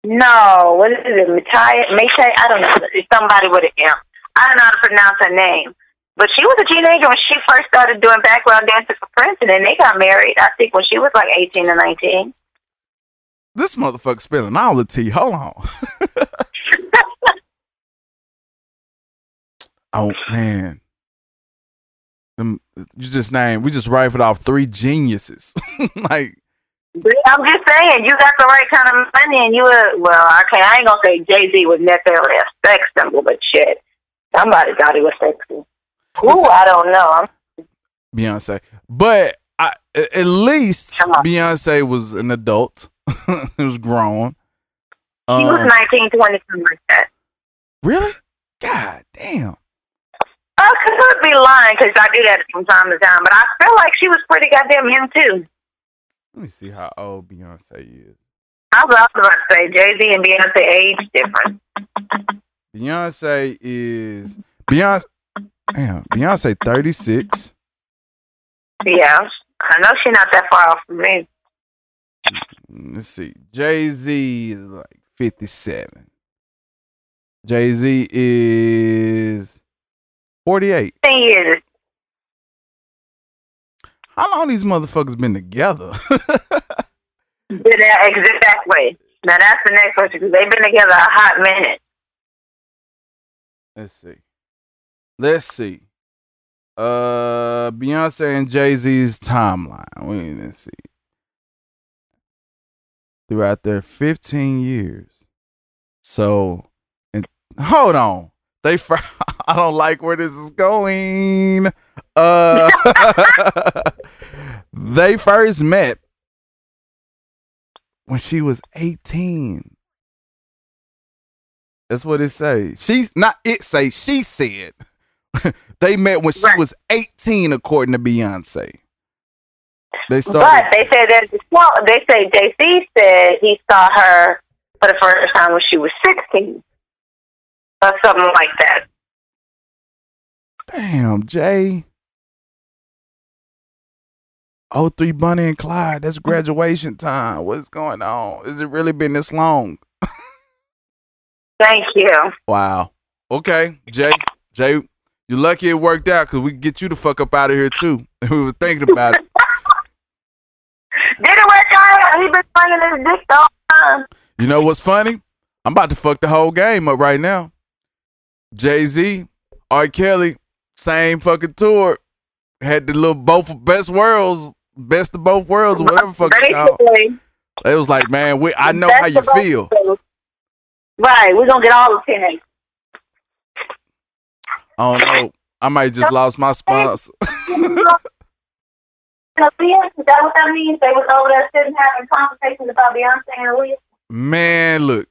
No, what is it? Mayte? Mayte? I don't know. It's somebody with an M. I don't know how to pronounce her name. But she was a teenager when she first started doing background dancing for Prince, and then they got married, I think, when she was like 18 or 19. This motherfucker spilling all the tea. Hold on. (laughs) oh man. Them, you just named. We just rifled off three geniuses. (laughs) like I'm just saying, you got the right kind of money, and you were, well, okay, I ain't to say Jay Z was necessarily a sex symbol, but shit, somebody thought he was sexy. Ooh, I don't know. Beyonce. But I, at least Beyonce was an adult. (laughs) it was grown. He was Um, 19, 20, something like that. Really? God damn. I could be lying because I do that from time to time, but I feel like she was pretty goddamn young too. Let me see how old Beyonce is. I was about to say Jay Z and Beyonce age different. Beyonce is Beyonce. Damn, Beyonce thirty six. Yeah, I know she's not that far off from me. Mm, let's see. Jay Z is like fifty seven. Jay Z is forty eight. Ten years. How long these motherfuckers been together? Yeah, exactly. Now that's the next question because they've been together a hot minute. Let's see. Let's see. Uh, Beyonce and Jay Z's timeline. Wait, let's see. Throughout their 15 years. So, and hold on. They, fir- (laughs) I don't like where this is going. Uh, (laughs) they first met when she was 18. That's what it say. She's not it say she said. (laughs) they met when she Right. was 18 according to Beyonce. They started But they said that well, they say Jay Z said he saw her for the first time when she was sixteen, or something like that. Damn, Jay. Oh, three Bonnie and Clyde. That's graduation time. What's going on? Has it really been this long? (laughs) Thank you. Wow. Okay, Jay. Jay, you're lucky it worked out because we can get you the fuck up out of here too. (laughs) we was thinking about it. (laughs) Did it work out? He been swinging his dick the whole time. You know what's funny? I'm about to fuck the whole game up right now. Jay Z, R. Kelly, same fucking tour. Had the little both best worlds, best of both worlds, or whatever fuck it's called. It was like, man, we, I know how you feel. Right, we're gonna get all the ten. I don't know. I might just lost my sponsor. (laughs) Is that what that means? They was over there sitting having conversations about Beyonce and Aaliyah. Man, look.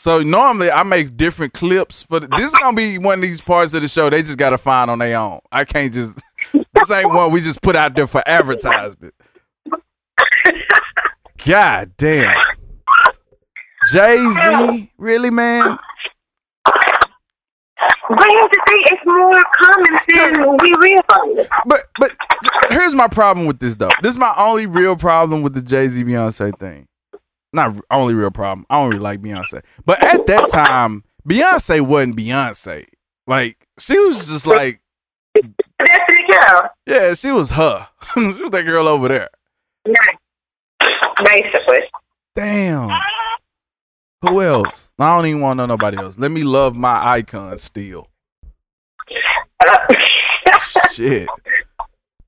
So normally I make different clips for the, this is gonna be one of these parts of the show they just gotta find on their own. I can't just (laughs) this ain't one we just put out there for advertisement. God damn. Jay Z, really, man? But here's the thing, it's more common than we realize. But but here's my problem with this though. This is my only real problem with the Jay Z Beyonce thing. Not only real problem. I don't really like Beyonce. But at that time, Beyonce wasn't Beyonce. Like she was just like, Destiny Girl. yeah, she was her. (laughs) she was that girl over there. Right. Basically. Damn. Who else? I don't even want to know nobody else. Let me love my icon still. Uh, (laughs) Shit.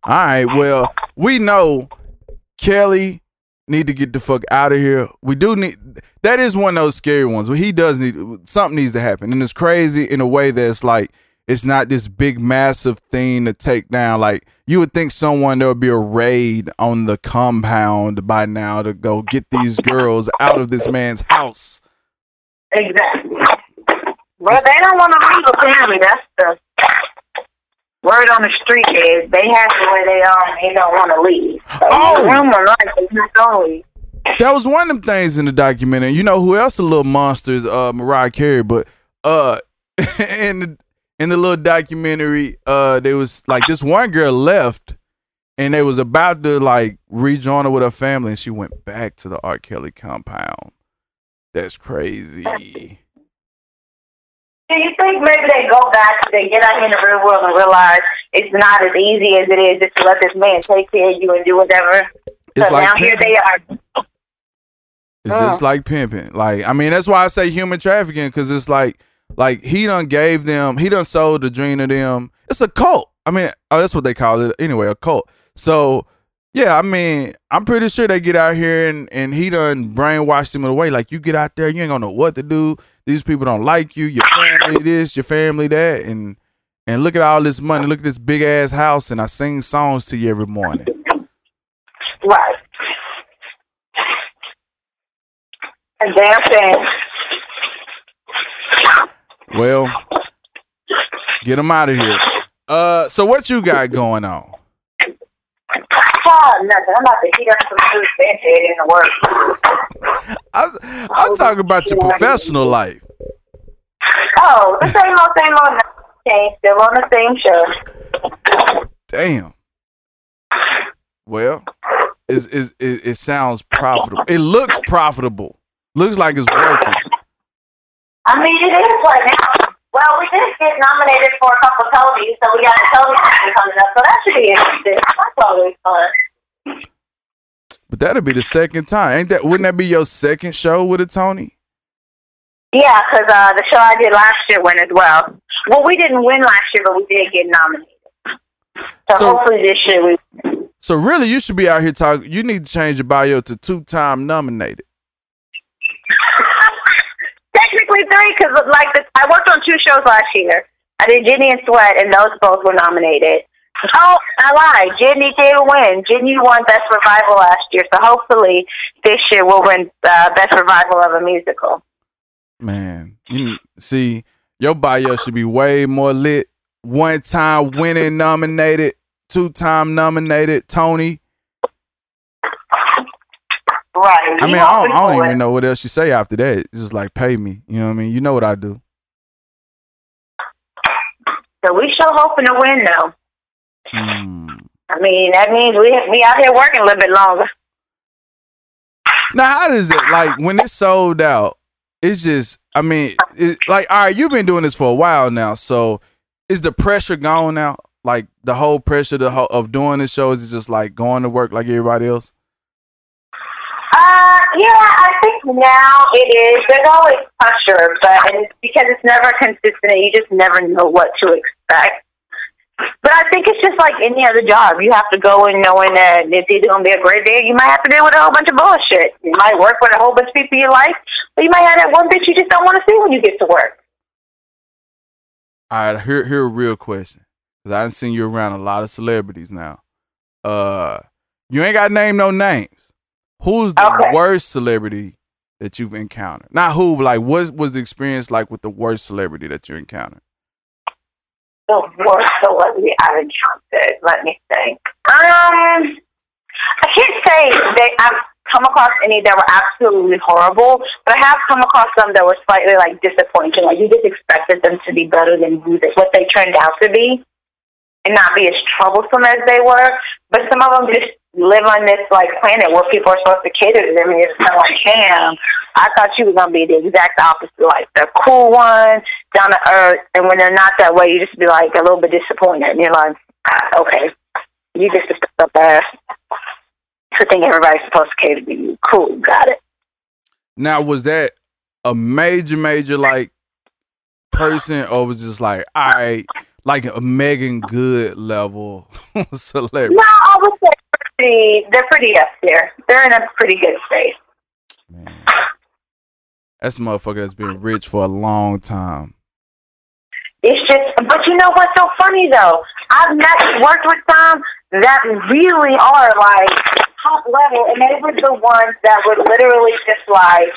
All right. Well, we know Kelly need to get the fuck out of here. We do need. That is one of those scary ones. But he does need something needs to happen, and it's crazy in a way that's like it's not this big massive thing to take down. Like you would think someone there would be a raid on the compound by now to go get these girls out of this man's house. exactly. Well, they don't want to leave apparently. That's the word on the street is they have to where they are and they don't want to leave. So Oh. rumor like it's not. That was one of them things in the documentary. You know who else a little monster is uh Mariah Carey, but uh (laughs) in the in the little documentary, uh there was like this one girl left and they was about to like rejoin her with her family and she went back to the R. Kelly compound. That's crazy. Do you think maybe they go back, they get out here in the real world and realize it's not as easy as it is just to let this man take care of you and do whatever? It's so like now here they are. It's just mm. like pimping. Like I mean, that's why I say human trafficking because it's like like he done gave them, he done sold the dream to them. It's a cult. I mean, oh, that's what they call it anyway, a cult. So yeah, I mean, I'm pretty sure they get out here and and he done brainwashed them away. Like you get out there, you ain't gonna know what to do. These people don't like you. Your family this, your family that, and and look at all this money. Look at this big ass house, and I sing songs to you every morning. Right. And damn thing. Well, get them out of here. Uh, so what you got going on? Oh, nothing. I'm about to heat up some food and in the work. I'm talking about your professional life. Oh, the same old, same old. Okay, still on the same show. Damn. Well, it's, it's, it, it sounds profitable. It looks profitable. Looks like it's working. I mean, it is right now. Well, we did get nominated for a couple of Tonys, so we got a Tony coming up, so that should be interesting. That's always fun. But that'll be the second time. Ain't that wouldn't that be your second show with a Tony? Yeah, because uh, the show I did last year went as well. Well, we didn't win last year, but we did get nominated. So, So- hopefully this year we. So really you should be out here talking you need to change your bio to two time nominated. Three, because like the, I worked on two shows last year. I did Jitney and Sweat, and those both were nominated. Oh, I lied. Jitney did win. Jitney won Best Revival last year, so hopefully this year we'll win uh, Best Revival of a Musical. Man, you see, your bio should be way more lit. One time winning nominated, two time nominated, Tony. Right. I mean, I don't, I don't even know what else you say after that. It's just like pay me. You know what I mean? You know what I do. So we sure hoping to win, though. Hmm. I mean, that means we we out here working a little bit longer. Now, how does it like when it's sold out? It's just, I mean, it, like, all right, you've been doing this for a while now, so is the pressure gone now? Like the whole pressure the whole, of doing this show is it just like going to work like everybody else? Yeah, I think now it is. There's always pressure, but and because it's never consistent, you just never know what to expect. But I think it's just like any other job. You have to go in knowing that it's either going to be a great day, you might have to deal with a whole bunch of bullshit. You might work with a whole bunch of people you like, but you might have that one bitch you just don't want to see when you get to work. All right, here here a real question because I done seen you around a lot of celebrities now. Uh, you ain't got name no names. Who's the Okay. worst celebrity that you've encountered? Not who, like what was the experience like with the worst celebrity that you encountered? the worst celebrity I've encountered. Let me think. Um, I can't say that I've come across any that were absolutely horrible, but I have come across some that were slightly like disappointing. Like you just expected them to be better than who they, what they turned out to be, and not be as troublesome as they were. But some of them just live on this like planet where people are supposed to cater to them, and it's kind of like, damn. I thought you were gonna be the exact opposite, like the cool one, down to earth, and when they're not that way, you just be like a little bit disappointed, and you're like, ah, okay, you just a ass. To think everybody's supposed to cater to you. Cool, got it. Now, was that a major, major like person, or was it just like, all right, like a Meagan Good level (laughs) celebrity? No, I say pretty, they're pretty up there. They're in a pretty good space. Man. That's a motherfucker that's been rich for a long time. It's just, but you know what's so funny though? I've met, worked with some that really are like top level, and they were the ones that were literally just like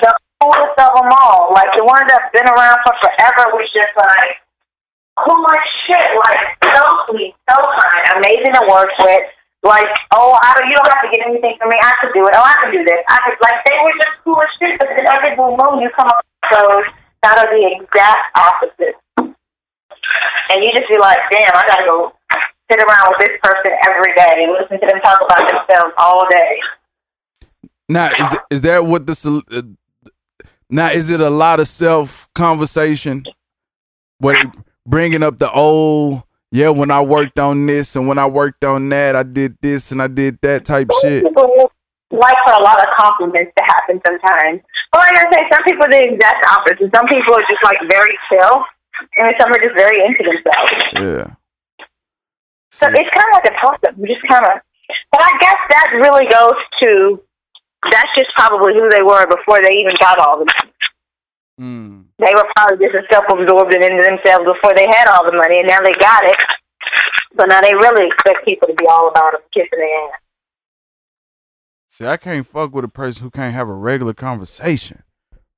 the coolest of them all. Like the ones that've been around for forever was just like cool as shit. Like so sweet, so kind, amazing to work with. Like, oh, I don't, you don't have to get anything from me. I could do it. Oh, I could do this. I could, like, they were just cool as shit. But then every blue moon, you come up with those that are the exact opposite. And you just be like, damn, I gotta go sit around with this person every day and listen to them talk about themselves all day. Now, is is that what the uh, now is it a lot of self conversation they bringing up the old yeah when I worked on this and when I worked on that I did this and I did that type shit. People like for a lot of compliments to happen sometimes. But like I say, some people are the exact opposite. Some people are just like very chill, and some are just very into themselves. Yeah. So it's kind of like a toss up. You just kind of, but I guess that really goes to that's just probably who they were before they even got all the money. Mm, They were probably just self absorbed and into themselves before they had all the money, and now they got it. So now they really expect people to be all about them kissing their ass. see, I can't fuck with a person who can't have a regular conversation.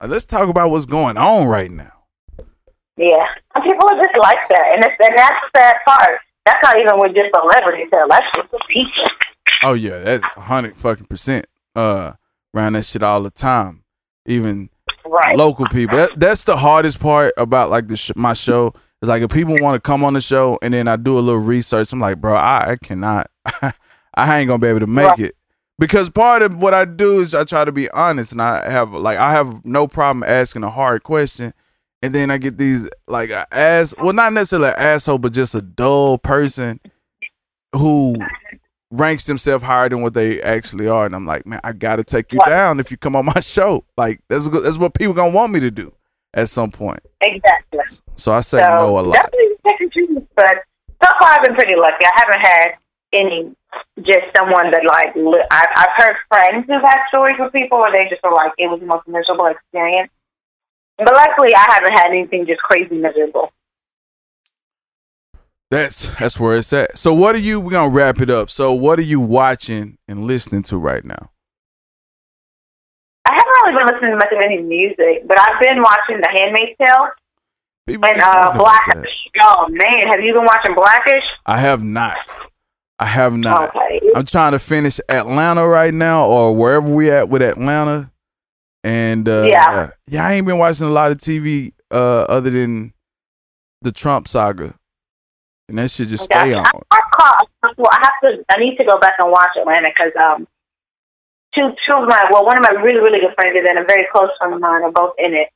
Like, let's talk about what's going on right now. Yeah, and people are just like that, and it's and that's the sad part. That's not even with just celebrities. That's just with people. Oh yeah, that's hundred fucking percent. Uh, around that shit all the time. Even Right. local people. That, that's the hardest part about like the sh- my show. Is like if people want to come on the show and then I do a little research, I'm like, bro, I, I cannot. (laughs) I ain't gonna be able to make Right. it because part of what I do is I try to be honest, and I have like I have no problem asking a hard question, and then I get these like ass, well, not necessarily an asshole, but just a dull person who ranks themselves higher than what they actually are, and I'm like, man, I gotta take you Right. down if you come on my (laughs) show. Like that's that's what people gonna want me to do at some point. Exactly. So I say So no a lot. definitely second choice, but so far I've been pretty lucky. I haven't had any just someone that like li- I've I've heard friends who've had stories with people where they just were like it was the most miserable experience. But luckily, I haven't had anything just crazy miserable. That's that's where it's at. So what are you? We're gonna wrap it up. So what are you watching and listening to right now? I haven't really been listening to much of any music, but I've been watching The Handmaid's Tale People and uh, talking about that. Blackish. Oh man, have you been watching Blackish? I have not. I have not. Okay. I'm trying to finish Atlanta right now, or wherever we at with Atlanta. And uh, Yeah. yeah, I ain't been watching a lot of TV uh, other than the Trump saga, and that should just stay on. I, I, caught, well, I have to. I need to go back and watch Atlanta because um, two two of my well, one of my really really good friends and a very close friend of mine are both in it.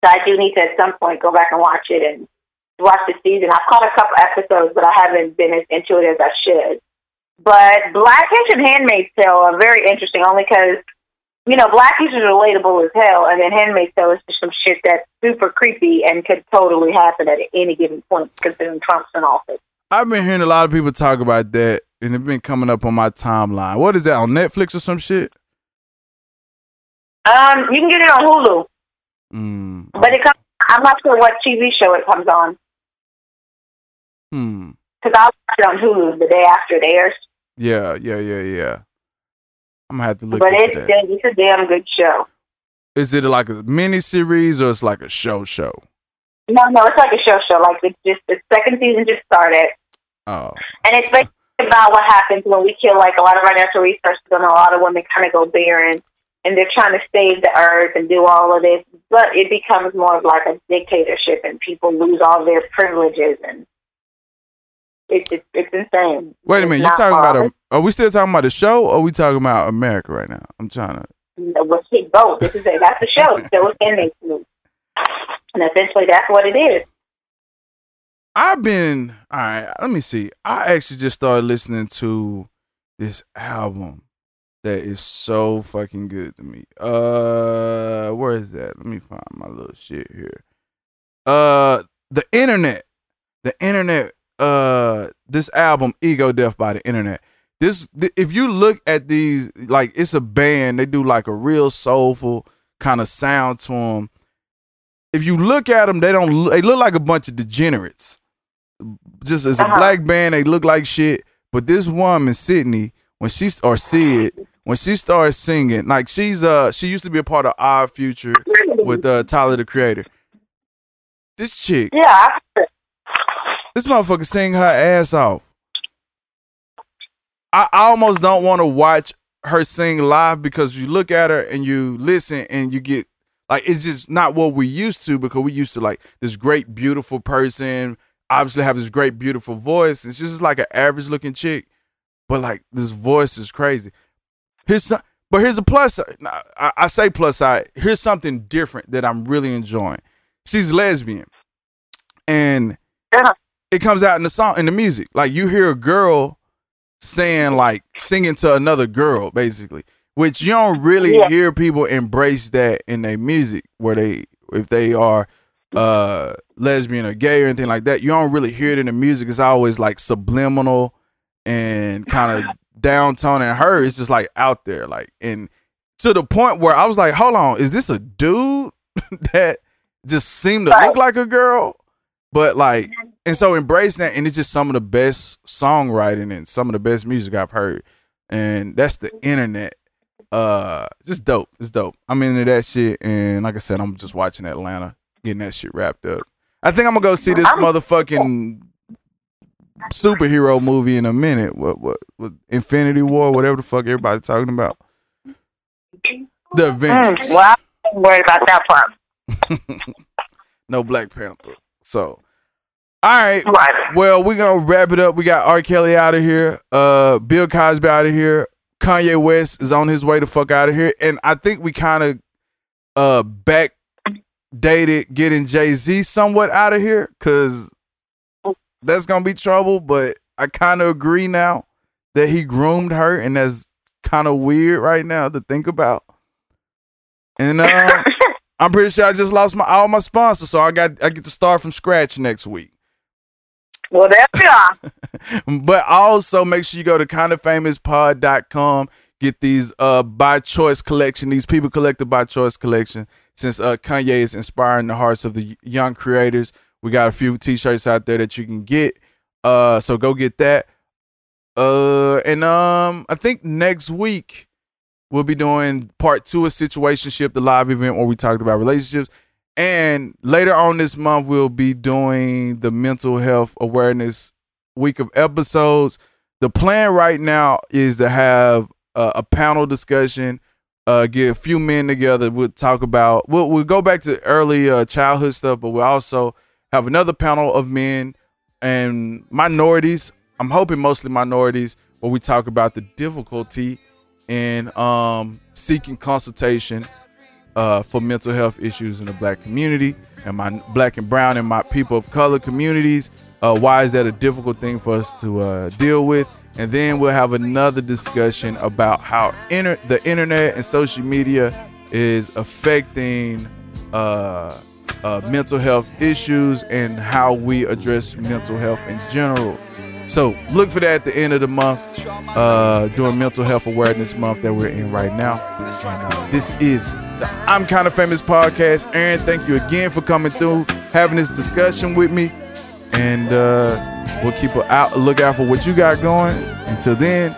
So I do need to at some point go back and watch it and watch the season. I've caught a couple episodes, but I haven't been as into it as I should. But Blackish and Handmaid's Tale are very interesting, only because you know Blackish is relatable as hell, and then Handmaid's Tale is just some shit that's super creepy and could totally happen at any given point, considering Trump's in office. I've been hearing a lot of people talk about that, and it's been coming up on my timeline. What is that on Netflix or some shit? Um, you can get it on Hulu, Mm. but it comes. I'm not sure what TV show it comes on Hmm. because I'll watch it on Hulu the day after it airs. Yeah, yeah, yeah, yeah. I'm gonna have to look but it's that. it's a damn good show. Is it like a mini series or it's like a show show? No, no, it's like a show show. Like it's just the second season just started, Oh, and it's basically about what happens when we kill like a lot of our natural resources, and a lot of women kind of go barren, and they're trying to save the earth and do all of this, but it becomes more of like a dictatorship, and people lose all their privileges, and it's insane. wait a minute. You talking about a? Are we still talking about the show, or are we talking about America right now? I'm trying to. Well, shit, both. This is it. That's the show. It's (laughs) still within me. And essentially, that's what it is. I've been all right. Let me see. I actually just started listening to this album that is so fucking good to me. Uh, where is that? Let me find my little shit here. Uh, the internet, the internet. Uh, this album, Ego Death by the Internet. This, th- if you look at these, like it's a band. They do like a real soulful kind of sound to them. If you look at them, they don't. They look like a bunch of degenerates just as a Uh-huh. black band, they look like shit. But this woman, Sydney, when she or Sid, when she started singing, like she's uh she used to be a part of Odd Future with uh Tyler the Creator. This chick, Yeah, this motherfucker sing her ass off. I, almost don't want to watch her sing live because you look at her and you listen and you get like it's just not what we used to because we used to like this great beautiful person obviously have this great beautiful voice and she's just like an average looking chick but like this voice is crazy here's some, but here's a plus. I, I say plus side here's something different that i'm really enjoying she's lesbian and Yeah. It comes out in the song in the music. Like you hear a girl saying like singing to another girl basically which you don't really Yeah. hear people embrace that in their music where they if they are uh lesbian or gay or anything like that you don't really hear it in the music. It's always like subliminal and kind of downtone and her. It's just like out there like and to the point where i was like hold on is this a dude (laughs) that just seemed to look like a girl but like and so embrace that and it's just some of the best songwriting and some of the best music i've heard and that's the internet uh just dope it's dope i'm into that shit and like i said i'm just watching atlanta getting that shit wrapped up I think I'm gonna go see this motherfucking superhero movie in a minute. What what, what Infinity War, whatever the fuck everybody's talking about. The Avengers. Mm, well, I'm worried about that part. (laughs) no Black Panther. So, all right. Right. Well, we're gonna wrap it up. We got R. Kelly out of here. Uh, Bill Cosby out of here. Kanye West is on his way to fuck out of here, and I think we kind of uh backdated getting Jay Z somewhat out of here because that's gonna be trouble. But I kind of agree now that he groomed her, and that's kind of weird right now to think about. And uh, (laughs) I'm pretty sure I just lost my all my sponsors, so I got I get to start from scratch next week. Well, there we are. (laughs) but also make sure you go to kindafamouspod.com get these uh by choice collection these people collected by choice collection since uh kanye is inspiring the hearts of the young creators. We got a few t-shirts out there that you can get uh so go get that. Uh and um i think next week we'll be doing part two of situationship the live event where we talked about relationships and later on this month, we'll be doing the mental health awareness week of episodes. The plan right now is to have a panel discussion, uh, get a few men together. We'll talk about, we'll, we'll go back to early uh, childhood stuff, but we'll also have another panel of men and minorities. I'm hoping mostly minorities, where we talk about the difficulty in um, seeking consultation uh, for mental health issues in the black community and my black and brown and my people of color communities. Uh, why is that a difficult thing for us to uh, deal with? And then we'll have another discussion about how inter- the internet and social media is affecting uh, uh, mental health issues and how we address mental health in general. So look for that at the end of the month, uh, during Mental Health Awareness Month that we're in right now. And, this is the I'm Kind of Famous podcast. Erin, thank you again for coming through, having this discussion with me, and uh, we'll keep a out, look out for what you got going. Until then,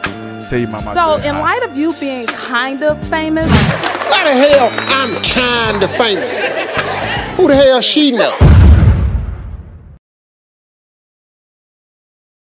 tell you my So, myself. in light of you being kind of famous, Why the hell I'm kinda famous? Who the hell she know?